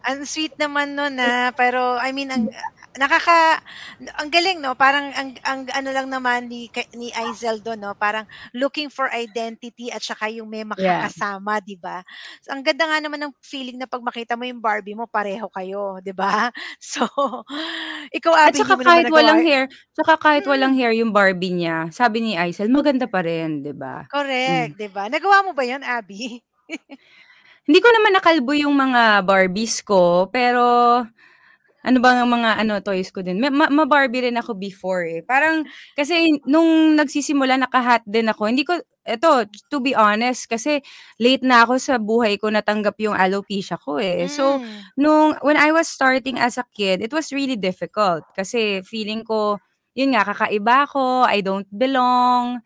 Ang sweet naman nun, ah, pero I mean ang nakaka ang galing 'no, parang ang ang ano lang naman ni ni Izel dun 'no, parang looking for identity at saka yung may Yeah. makakasama, 'di ba? So ang ganda nga naman ng feeling na 'pag makita mo yung Barbie mo pareho kayo, 'di ba? So, ikaw At Abby, hindi saka mo kahit walang nagawa hair tsaka kahit Mm. walang hair yung Barbie niya, sabi ni Izel maganda pa rin, 'di ba? Hmm. Correct, 'di ba? Nagawa mo ba yun, Abby? Hindi ko naman nakalbo yung mga Barbies ko, pero ano ba ang mga ano, toys ko din, ma ma ma-Barbie rin ako before, eh. Parang kasi nung nagsisimula naka-hat din ako, hindi ko eto, to be honest, kasi late na ako sa buhay ko natanggap yung alopecia ko, eh. So, Hmm. nung when I was starting as a kid, it was really difficult kasi feeling ko, yun nga, kakaiba ako, I don't belong.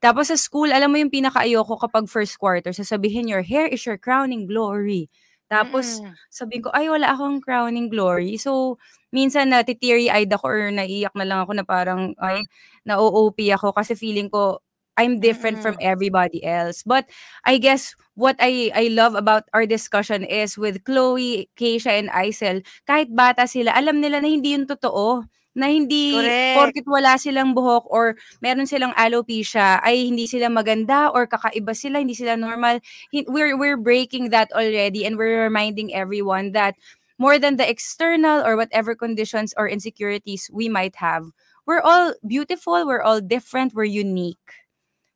Tapos sa school, alam mo yung pinakaayoko kapag first quarter, sasabihin, "Your hair is your crowning glory." Tapos Mm. sabihin ko, "Ay, wala akong crowning glory." So, minsan nati-teary-eyed ako or naiiyak na lang ako na parang, ay, na-o-OP ako kasi feeling ko I'm different from Mm. everybody else. But I guess what I I love about our discussion is with Chloe, Keisha, and Isel, kahit bata sila, alam nila na hindi yun totoo. Na hindi Correct. porket wala silang buhok or meron silang alopecia ay hindi sila maganda or kakaiba sila, hindi sila normal. We're we're breaking that already and we're reminding everyone that more than the external or whatever conditions or insecurities we might have, we're all beautiful, we're all different, we're unique.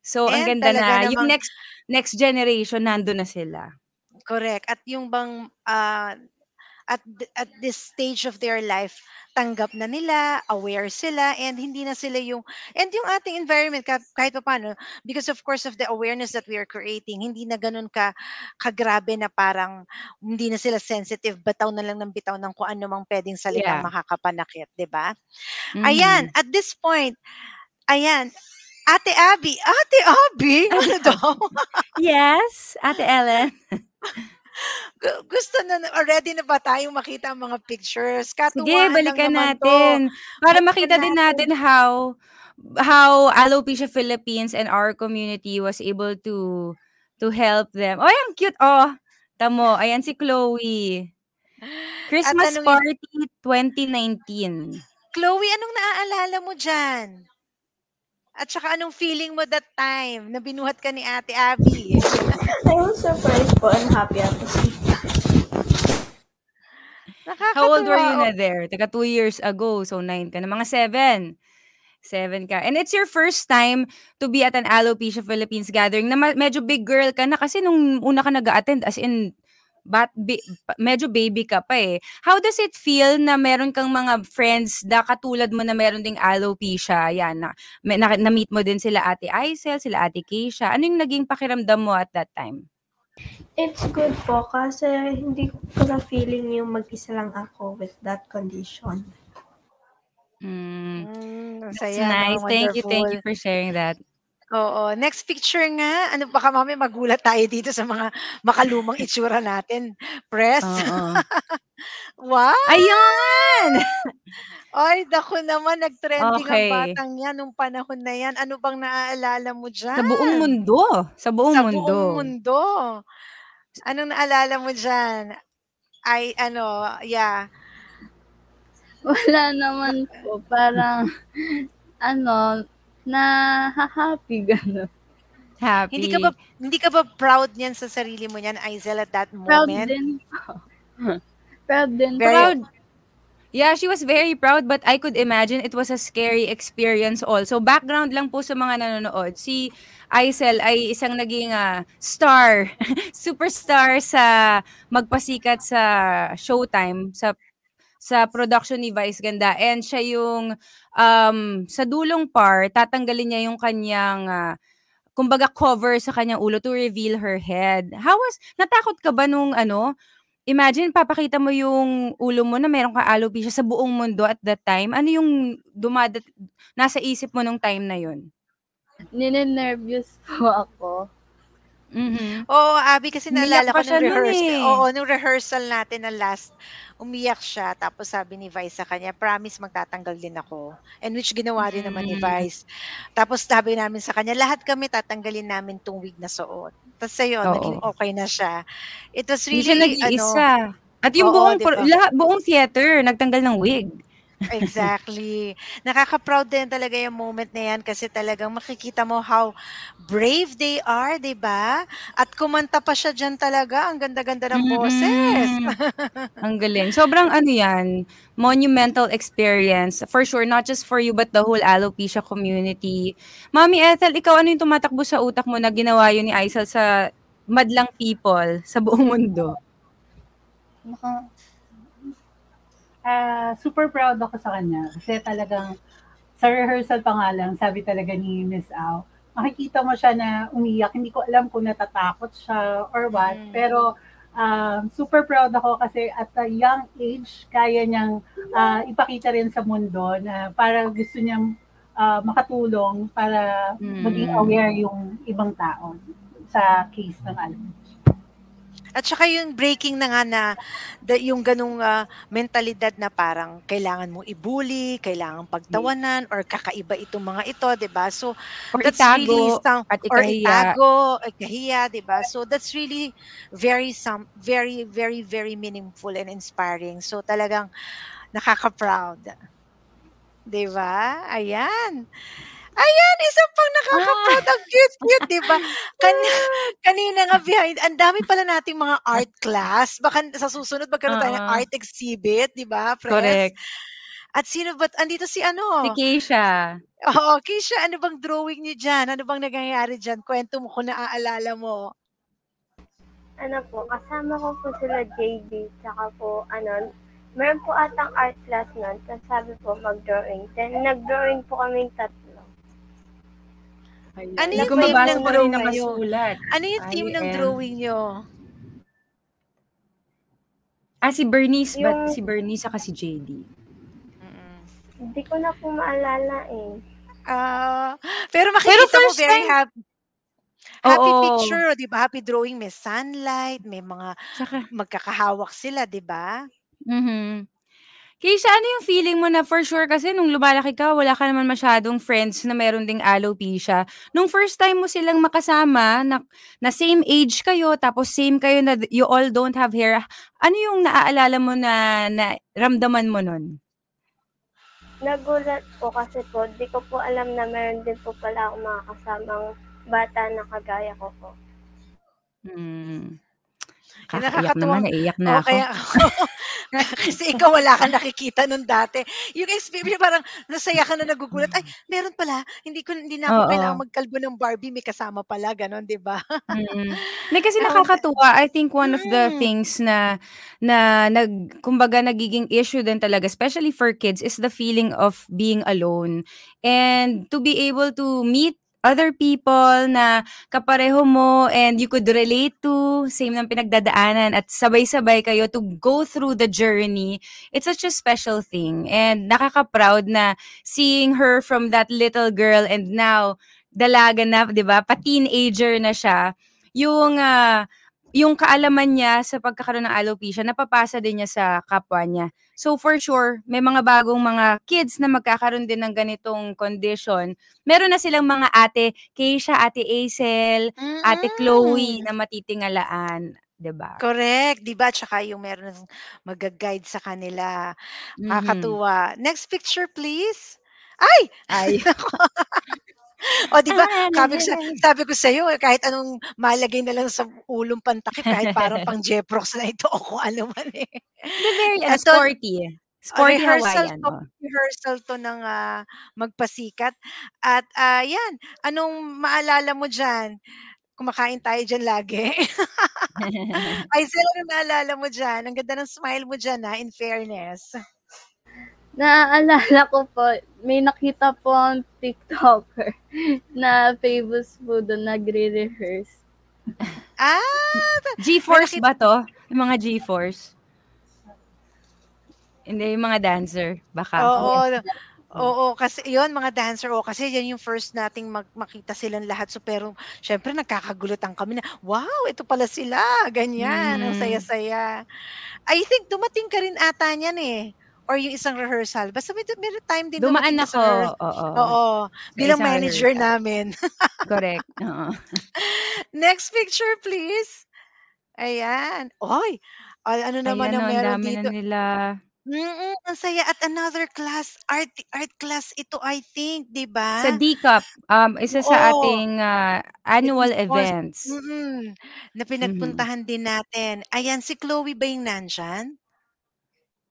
So ang And ganda na talaga yung namang next next generation nando na sila. correct. At yung bang ah, at at this stage of their life, tanggap na nila, aware sila, and hindi na sila yung and yung ating environment ka- kahit pa paano because of course of the awareness that we are creating, hindi na ganun ka kagrabe na parang hindi na sila sensitive, bataw na lang ng bitaw ng kung ano mang pwedeng salitang Yeah. makakapanakit, 'di ba? Ayan, Mhm. at this point, ayan, Ate Abby, Ate Abby, ano daw? Yes, Ate Ellen. Gu- gusto na already na ba tayong makita ang mga pictures? Sige, Katuwaan lang balikan naman to. natin. Para Balikan makita din natin how how Alopecia Philippines and our community was able to to help them. Oh, ang cute. Oh, tamo. Ayan si Chloe. Christmas tanungin- party 2019. Chloe, anong naaalala mo dyan? At saka anong feeling mo that time na binuhat ka ni Ate Abby? I was surprised po and happy at the same How old were you na there? Taga two years ago. So, nine ka na. Mga seven. Seven ka. And it's your first time to be at an Alopecia Philippines gathering na medyo big girl ka na kasi nung una ka nag attend as in bat, bi- medyo baby ka pa eh. How does it feel na meron kang mga friends na katulad mo na meron ding alopecia? Yan, na, may- na, na-meet mo din sila Ate Aisel, sila Ate Keisha. Ano yung naging pakiramdam mo at that time? It's good po kasi hindi ko na feeling yung mag-isa lang ako with that condition. Mm, Mm, that's saya, no? nice. Thank you, thank you for sharing that. Oo. Next picture nga. Ano, baka mami magulat tayo dito sa mga makalumang itsura natin. Press. Oo. wow! Ayan! Ay, dako naman, nag-trending Okay. ang batang yan nung panahon na yan. Ano bang naaalala mo dyan? Sa buong mundo. Sa buong Sa mundo. buong mundo. Anong naalala mo dyan? Ay, ano, yeah. Wala naman po. Parang, ano, na happy gano'n. Happy. Hindi ka ba hindi ka ba proud niyan sa sarili mo niyan, Aizel, at that Proud moment? din po. Proud din po. proud. Yeah, she was very proud but I could imagine it was a scary experience also. Background lang po sa mga nanonood. Si Aisel ay isang naging ah, star, superstar sa magpasikat sa Showtime sa sa production ni Vice Ganda and siya yung um, sa dulong part tatanggalin niya yung kanyang ah, kumbaga cover sa kanyang ulo to reveal her head. How was natakot ka ba nung ano Imagine papakita mo yung ulo mo na meron kang alopecia sa buong mundo at that time. Ano yung dumadat nasa isip mo nung time na yun? Nininervyos po ako. Mhm. Oo, Abby, kasi naalala ko nung nun rehearsal. eh. Oo, nung rehearsal natin na last, umiyak siya. Tapos sabi ni Vice sa kanya, promise magtatanggal din ako. And which ginawa rin naman ni Mm. Vice. Tapos sabi namin sa kanya, lahat kami tatanggalin namin tong wig na suot. Tapos ayun, Oo. naging okay na siya. It was Hindi really, siya nag-iisa. ano, At yung Oo, buong di ba? lahat buong theater nagtanggal ng wig. Exactly. Nakaka-proud din talaga yung moment na yan kasi talagang makikita mo how brave they are, di ba? At kumanta pa siya dyan talaga. Ang ganda-ganda ng boses. Mm. Ang galing. Sobrang ano yan, monumental experience. For sure, not just for you, but the whole alopecia community. Mami Ethel, ikaw ano yung tumatakbo sa utak mo na ginawa yun ni Aisel sa madlang people sa buong mundo? Naka, ah, super proud ako sa kanya kasi talagang sa rehearsal pa nga lang, sabi talaga ni Miss Au, makikita mo siya na umiyak. Hindi ko alam kung natatakot siya or what. Mm. Pero um, super proud ako kasi at a young age, kaya niyang ah, ipakita rin sa mundo na para gusto niyang ah, makatulong para maging Mm. aware yung ibang tao sa case ng alopecia. At saka yung breaking na nga na da- yung ganung ah, mentalidad na parang kailangan mo ibuli, kailangan pagtawanan, or kakaiba itong mga ito, di ba? So, Or that's really itago some, at or ikahiya. itago, ikahiya, di ba? So, that's really very, some, very, very, very meaningful and inspiring. So, talagang nakaka-proud. 'Di ba? Ayan. Ayan, isa pang nakaka-proud. Ang cute-cute, 'di ba? Kan kanina nga behind ang dami pala nating mga art class. Baka sa susunod magkaroon tayo ng Oo. art exhibit, 'di ba, Pres? Correct. At sino ba't andito si Si ano Keisha. oo, Keisha, ano bang drawing niyo diyan? Ano bang nangyayari diyan? Kuwento mo kung naaalala mo. Ano po, kasama ko po sila JB, tsaka po, ano, meron po atang art class nun, tapos sabi po mag-drawing. Then, nag-drawing po kaming tatlo. Ano Hindi yung theme ng ano drawing niyo? nakasulat. Ano yung theme ng drawing niyo? Ah, si Bernice ba? Yung- Si Bernice saka si JD. Hindi ko na po maalala eh. Ah, pero Pero makikita mo first very time happy happy Oo. picture, 'di ba? Happy drawing, may sunlight, may mga Saka magkakahawak sila, 'di ba? Mhm. Keisha, ano yung feeling mo na for sure kasi nung lumalaki ka, wala ka naman masyadong friends na meron ding alopecia. Nung first time mo silang makasama, na, na same age kayo, tapos same kayo na you all don't have hair, ano yung naaalala mo na, na ramdaman mo nun? Nagulat po kasi po, di ko po alam na meron din po pala akong mga kasamang bata na kagaya ko po. Hmm. Yung Kakaiyak nakakatuwang naman, naiyak na oo, ako. kaya kasi ikaw wala kang nakikita nun dati. Yung experience parang nasaya ka na nagugulat, "Ay, meron pala, hindi ko hindi na ako Oo. kailangang magkalbo ng Barbie, may kasama pala." Gano'n, 'di ba? Mm. Hindi kasi Oo, nakakatuwa. I think one of the mm. things na na nag kumbaga nagiging issue din talaga especially for kids is the feeling of being alone. And to be able to meet other people na kapareho mo and you could relate to, same ng pinagdadaanan at sabay-sabay kayo to go through the journey. It's such a special thing and nakaka-proud na seeing her from that little girl and now dalaga na, 'di ba? Pa-teenager na siya. Yung ah, yung kaalaman niya sa pagkakaroon ng alopecia napapasa din niya sa kapwa niya. So for sure, may mga bagong mga kids na magkakaroon din ng ganitong condition. Meron na silang mga ate Keisha, ate Aisel, ate Chloe na matitingalaan, 'di ba? Correct, 'di ba? Tsaka yung meron ng magga-guide sa kanila. Mhm. Nakakatuwa. Next picture, please. Ay! Ay. Oh, 'di ba? Ah, Sabi ko sa sabi ko sa'yo, eh, kahit anong malagay na lang sa ulong pantakip, kahit parang pang Jeprox na ito o kung ano man, eh. Hindi, very ano, Eto sporty. Sporty rehearsal Hawaiian, 'to, oh. rehearsal 'to ng, ah, Magpasikat at, ah, 'yan, anong maalala mo diyan? Kumakain tayo diyan lagi. Aisel, anong naalala mo diyan? Ang ganda ng smile mo diyan, ah, in fairness. Naaalala ko po, may nakita po ang TikToker na famous po doon nagre-rehearse. Ah! G-Force ba 'to? Yung mga G-Force? Hindi, yung mga dancer, baka. Oo. Oo, kasi 'yun mga dancer, oo, kasi 'yan yung first nating mag makita silang lahat. So, pero siyempre nagkakagulutan kami na, "Wow, ito pala sila." Ganyan, ang Mm. saya-saya. I think dumating ka rin ata niyan, eh, or yung isang rehearsal. Basta may may time din na Dumaan sa ako, oo. oo, Sa bilang manager rehearsal. namin. Correct, oo. Next picture, please. Ayan. Ay ano naman Ayan, ang oh, meron dami na dito? nila. Mm, ang saya at another class, art art class ito I think, 'di Sa ba? D-Cup, um, isa sa Oo. ating, It annual events. mm, na Mhm. pinagpuntahan din natin. Ayan, si Chloe ba yung nandiyan?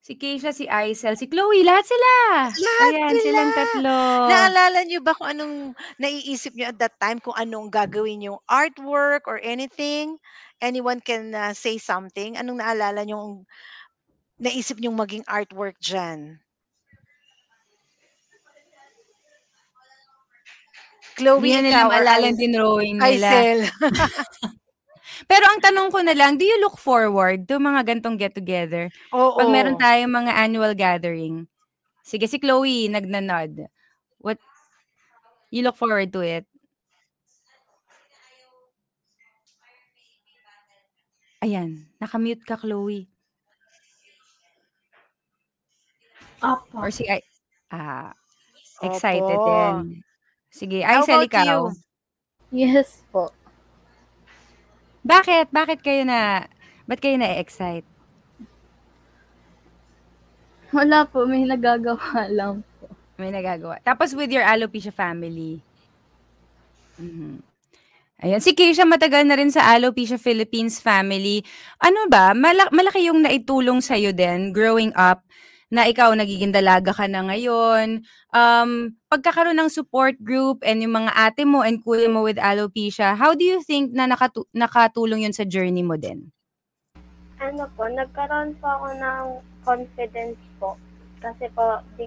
Si Keisha, si Aisel, si Chloe, lahat sila! Lahat Ayan, sila! silang tatlo. Naalala niyo ba kung anong naiisip niyo at that time kung anong gagawin yung artwork or anything? Anyone can, ah, say something? Anong naalala niyong naisip niyong maging artwork diyan? Hindi Chloe, na nila maalala Ais yung dinrawing nila. Aisel? Pero ang tanong ko na lang, do you look forward to mga ganitong get together? 'Pag meron Oo. tayong mga annual gathering? Sige, si Chloe nagno-nod. What you look forward to it? Ayan, naka-mute ka, Chloe. Opo. Or si ah, excited Opo. din. Sige, How about you? ikaw? Yes po. Bakit? Bakit kayo na ba't kayo na-e-excite? Wala po, may nagagawa lang po. May nagagawa. Tapos with your alopecia family. Mhm. Ayan, si Keisha matagal na rin sa Alopecia Philippines family. Ano ba, mala- malaki yung naitulong sa'yo din growing up na ikaw nagiging dalaga ka na ngayon. Um, pagkakaroon ng support group and yung mga ate mo and kuya mo with alopecia, how do you think na nakatu- nakatulong yun sa journey mo din? Ano po, nagkaroon po ako ng confidence po. Kasi po, di,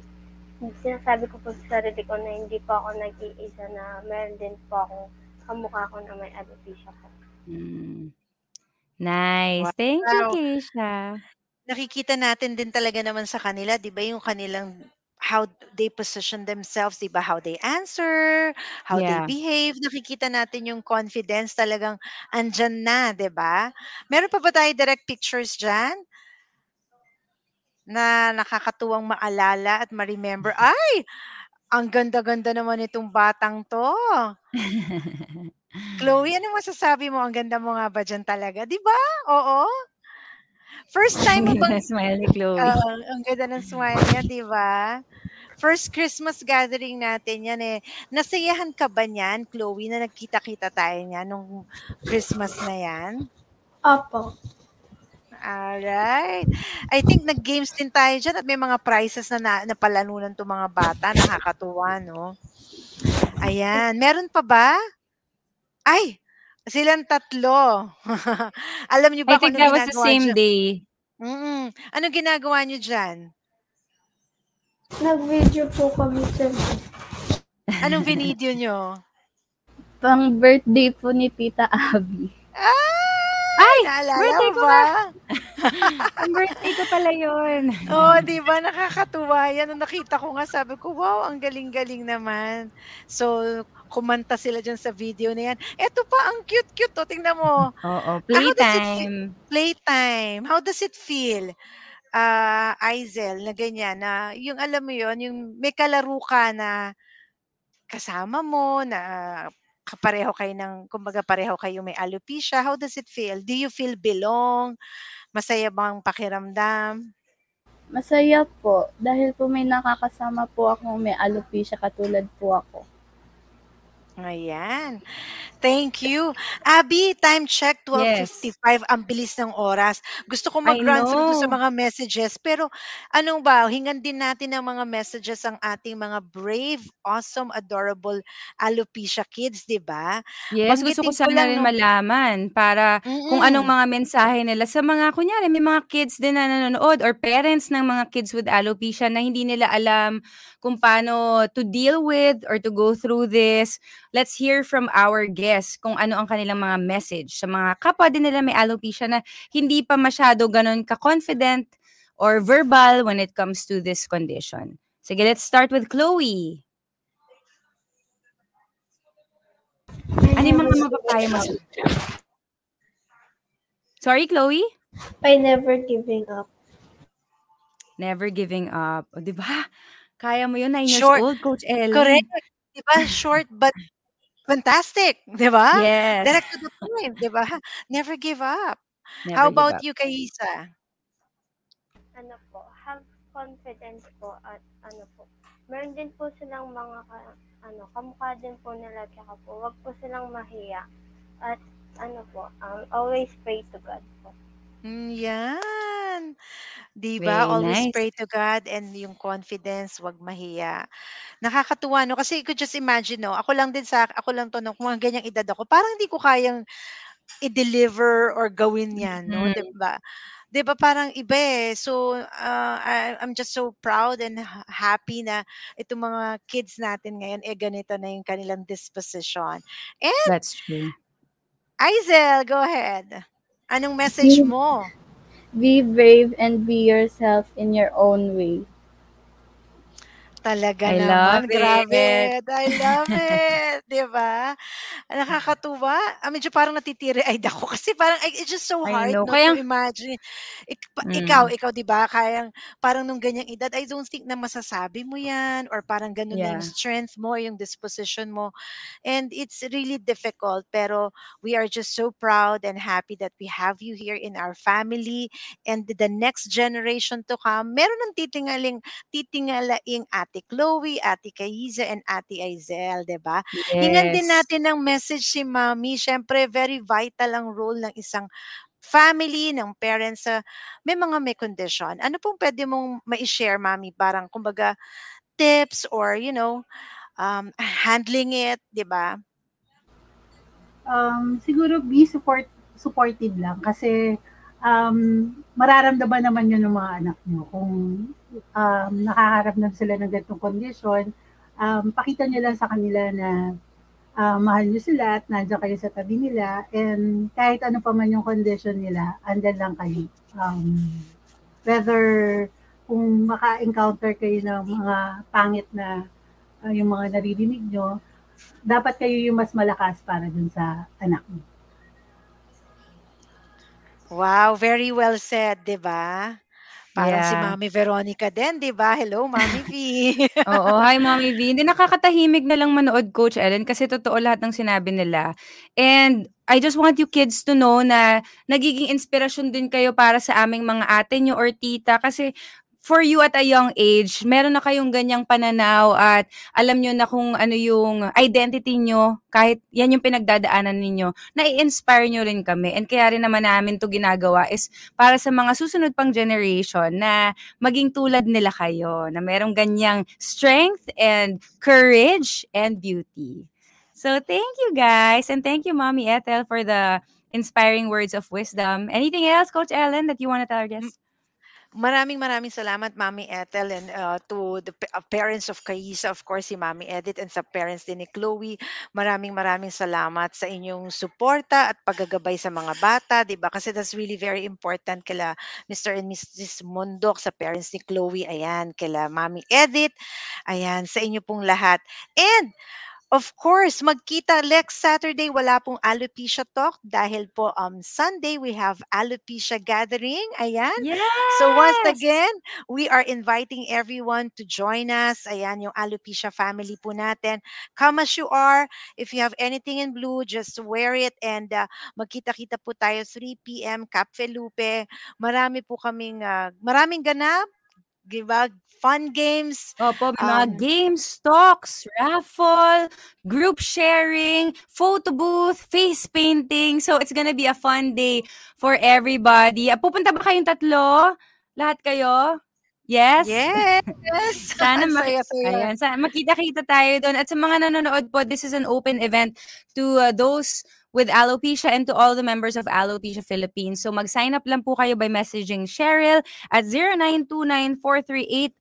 sinasabi ko po sa sarili ko na hindi po ako nag-iisa na meron din po akong kamukha ko na may alopecia po. Mm. Nice. Thank you. Keisha. Nakikita natin din talaga naman sa kanila, 'di ba, yung kanilang how they position themselves, 'di ba, how they answer, how they Yeah. behave. Nakikita natin yung confidence talagang andyan na, 'di ba? Meron pa ba tayo direct pictures diyan? Na nakakatuwang maalala at ma-remember. Ay! Ang ganda-ganda naman nitong batang 'to. Chloe, anong masasabi mo? Ang ganda mo nga ba diyan talaga, 'di ba? Oo. First time mo bang ng smile ni Chloe. Oo, ang ganda ng smile niya, 'di ba? First Christmas gathering natin 'yan, eh. Nasayahan ka ba niyan, Chloe, na nagkita-kita tayo niyan nung Christmas na 'yan? Opo. Alright. I think nag-games din tayo diyan at may mga prizes na, na napalanunan 'tong mga bata. Nakakatuwa, no? Ayan. Meron pa ba? Ay! Silang tatlo. Alam niyo I ba kung think anong that was the ginagawa same diyan? day. Mm. Anong ginagawa niyo diyan? Nag-video po kami sa Anong binidyo niyo? Pang birthday po ni Tita Abby. Ay! Naalala Birthday mo ko ba? Ang birthday ko pala yun. Oo, 'di ba? Nakakatuwa 'yan. Nung nakita ko nga, sabi ko, "Wow, ang galing-galing naman." So, kumanta sila diyan sa video na 'yan. Eto pa, ang cute-cute, oh, tingnan mo. Oo, how does it feel? playtime. Playtime. How does it feel? Ah, Aizel, na ganyan, na yung alam mo 'yun, yung may kalaro ka na kasama mo, na kapareho kayo ng kumbaga pareho kayong may alopecia. How does it feel? Do you feel belong? Masaya bang pakiramdam? Masaya po dahil po may nakakasama po akong may alopecia katulad po ako. Ayan. Thank you. Abby, time check, Yes. 12:55. Ang bilis ng oras. Gusto ko I mag-run through sa know. mga messages, pero ano ba, hingan din natin ng mga messages ang ating mga brave, awesome, adorable alopecia kids, 'di ba? Yes, gusto ko Banggitin ko sana lang rin malaman para kung anong mga mensahe nila sa mga kunyari may mga kids din na nanonood or parents ng mga kids with alopecia na hindi nila alam kung paano to deal with or to go through this. Let's hear from our guests kung ano ang kanilang mga message sa mga kapwa din nila may alopecia na hindi pa masyado ganun ka-confident or verbal when it comes to this condition. Sige, let's start with Chloe. Ano yung mga mapapayo mo? Sorry, Chloe? By never giving up. Never giving up. O, di ba? Kaya mo yun, 9 years Short old, Coach Ellen. correct. 'Di ba, short but fantastic, 'di ba? Yes. Direct to the point, 'di ba? Never give up. Never How give about up. you, Kaisa? Ano po, have confidence po at ano po, meron din po silang mga ka- ano, kamukha din po nila tsaka po, wag po silang mahiya. At ano po, um, always pray to God po. Hmm, 'yan. 'Di ba, Very always nice. pray to God and yung confidence, 'wag mahiya. Nakakatuwa 'no, kasi you could just imagine 'no, ako lang din sa ako lang 'to 'no, kung mga ganyang edad ako, parang hindi ko kayang i-deliver or gawin 'yan 'no, 'di Mm. ba? 'Di ba parang iba, eh. So, ah, I I'm just so proud and ha happy na itong mga kids natin ngayon, eh, ganito na yung kanilang disposition. And That's true. Aizel, go ahead. Anong message Be, mo? be brave and be yourself in your own way. Talaga I naman, love grabe. it. I love it, 'di ba? Nakakatuwa. Ah, medyo parang natiteary-eyed ako kasi parang ay it's just so I hard know. 'no, Kaya to imagine. Ik pa ikaw Mm. ikaw 'di ba, kayang parang nung ganyang edad, I don't think na masasabi mo 'yan or parang gano'n na yung strength mo, yung disposition mo. And it's really difficult, pero we are just so proud and happy that we have you here in our family and the next generation to come, meron ng titingaling titingalaing ate Ate Chloe, Ate Kaiza, and Ate Aizel, 'di ba? Hingan din Yes. natin ng message si Mommy. Siyempre, very vital ang role ng isang family, ng parents sa may mga may condition. Ano pong pwede mong mai-share, Mommy? Parang kumbaga tips or you know, um, handling it, 'di ba? Um, siguro be support supportive lang kasi um, mararamdaman naman yun ng mga anak nyo kung um, nakaharap na sila ng ganitong kondisyon. Um, pakita nyo lang sa kanila na ah, mahal nyo sila at nandiyan kayo sa tabi nila and kahit ano pa man yung condition nila, andyan lang kayo. Um, whether kung maka-encounter kayo ng mga pangit na ah, yung mga naririnig nyo, dapat kayo yung mas malakas para dun sa anak mo. Wow, very well said, 'di ba? Parang si Yeah. Mami Veronica din, 'di ba? Hello, Mami V. Oo, hi Mommy V. Hindi nakakatahimik na lang manood Coach Ellen kasi totoo lahat ng sinabi nila. And I just want you kids to know na nagiging inspirasyon din kayo para sa aming mga ate nyo or tita kasi for you at a young age, meron na kayong ganyang pananaw at alam nyo na kung ano yung identity nyo, kahit yan yung pinagdadaanan ninyo, na-inspire nyo rin kami. And kaya rin naman namin to ginagawa is para sa mga susunod pang generation na maging tulad nila kayo, na merong ganyang strength and courage and beauty. So thank you guys and thank you Mommy Ethel for the inspiring words of wisdom. Anything else Coach Ellen that you want to tell our guests? Maraming maraming salamat, Mami Ethel, and uh, to the uh, parents of Kaisa, of course, si Mami Edith, and sa parents din ni Chloe. Maraming maraming salamat sa inyong suporta at paggagabay sa mga bata, di ba? Kasi that's really very important kila Mr. and Mrs. Mondok, sa parents ni Chloe, ayan, kila Mami Edith, ayan, sa inyo pong lahat. And Of course, magkita next Saturday wala pong alopecia talk dahil po um Sunday we have alopecia gathering. Ayan. So once Yes! again, we are inviting everyone to join us. Ayan yung alopecia family po natin. Come as you are. If you have anything in blue, just wear it and uh, magkita-kita po tayo 3 p.m. Cafe Lupe. Marami po kaming uh, maraming ganap, 'di ba? Fun games. Opo, may mga Um, games, talks, raffle, group sharing, photo booth, face painting. So it's gonna be a fun day for everybody. Ah, Pupunta ba kayong tatlo? Lahat kayo? Yes? Yes! Sana Ang maki- saya-saya. Ayan, sana makita-kita tayo doon. At sa mga nanonood po, this is an open event to uh, those with alopecia and to all the members of Alopecia Philippines. So mag-sign up lang po kayo by messaging Cheryl at 0929-438-4597.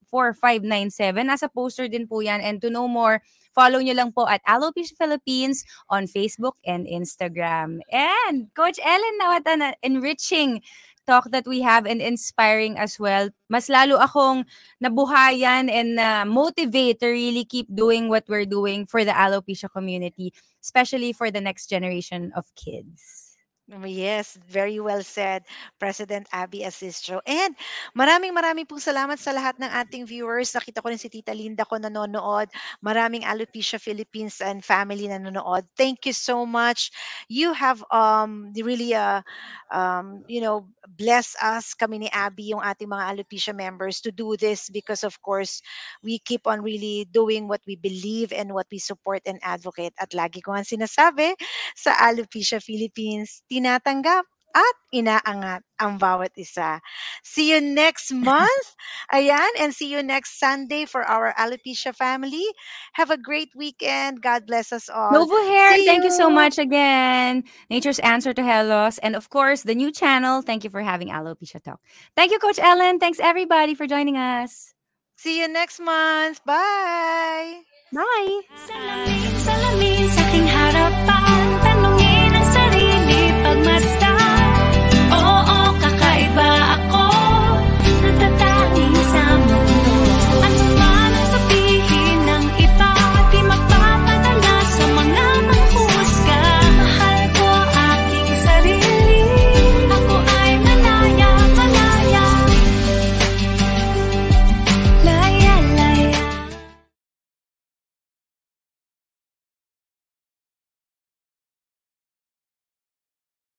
Nasa poster din po yan. And to know more, follow nyo lang po at Alopecia Philippines on Facebook and Instagram. And Coach Ellen, now what an enriching talk that we have and inspiring as well. Mas lalo akong nabuhayan and na motivate to really keep doing what we're doing for the alopecia community, especially for the next generation of kids. Yes, very well said, President Abby Asistro. And maraming maraming pong salamat sa lahat ng ating viewers. Nakita ko rin si Tita Linda ko nanonood. Maraming Alopecia Philippines and family nanonood. Thank you so much. You have um really uh, um you know bless us kami ni Abby yung ating mga Alopecia members to do this because of course we keep on really doing what we believe and what we support and advocate. At lagi ko nga sinasabi sa Alopecia Philippines, tinatanggap at inaangat ang bawat isa. See you next month. Ayan, and see you next Sunday for our Alopecia family. Have a great weekend. God bless us all. Novo Hair, See thank you so much again. Nature's Answer to Hellos. And of course, the new channel. Thank you for having Alopecia Talk. Thank you, Coach Ellen. Thanks, everybody, for joining us. See you next month. Bye. Bye. Salamin sa aking harapan of my style.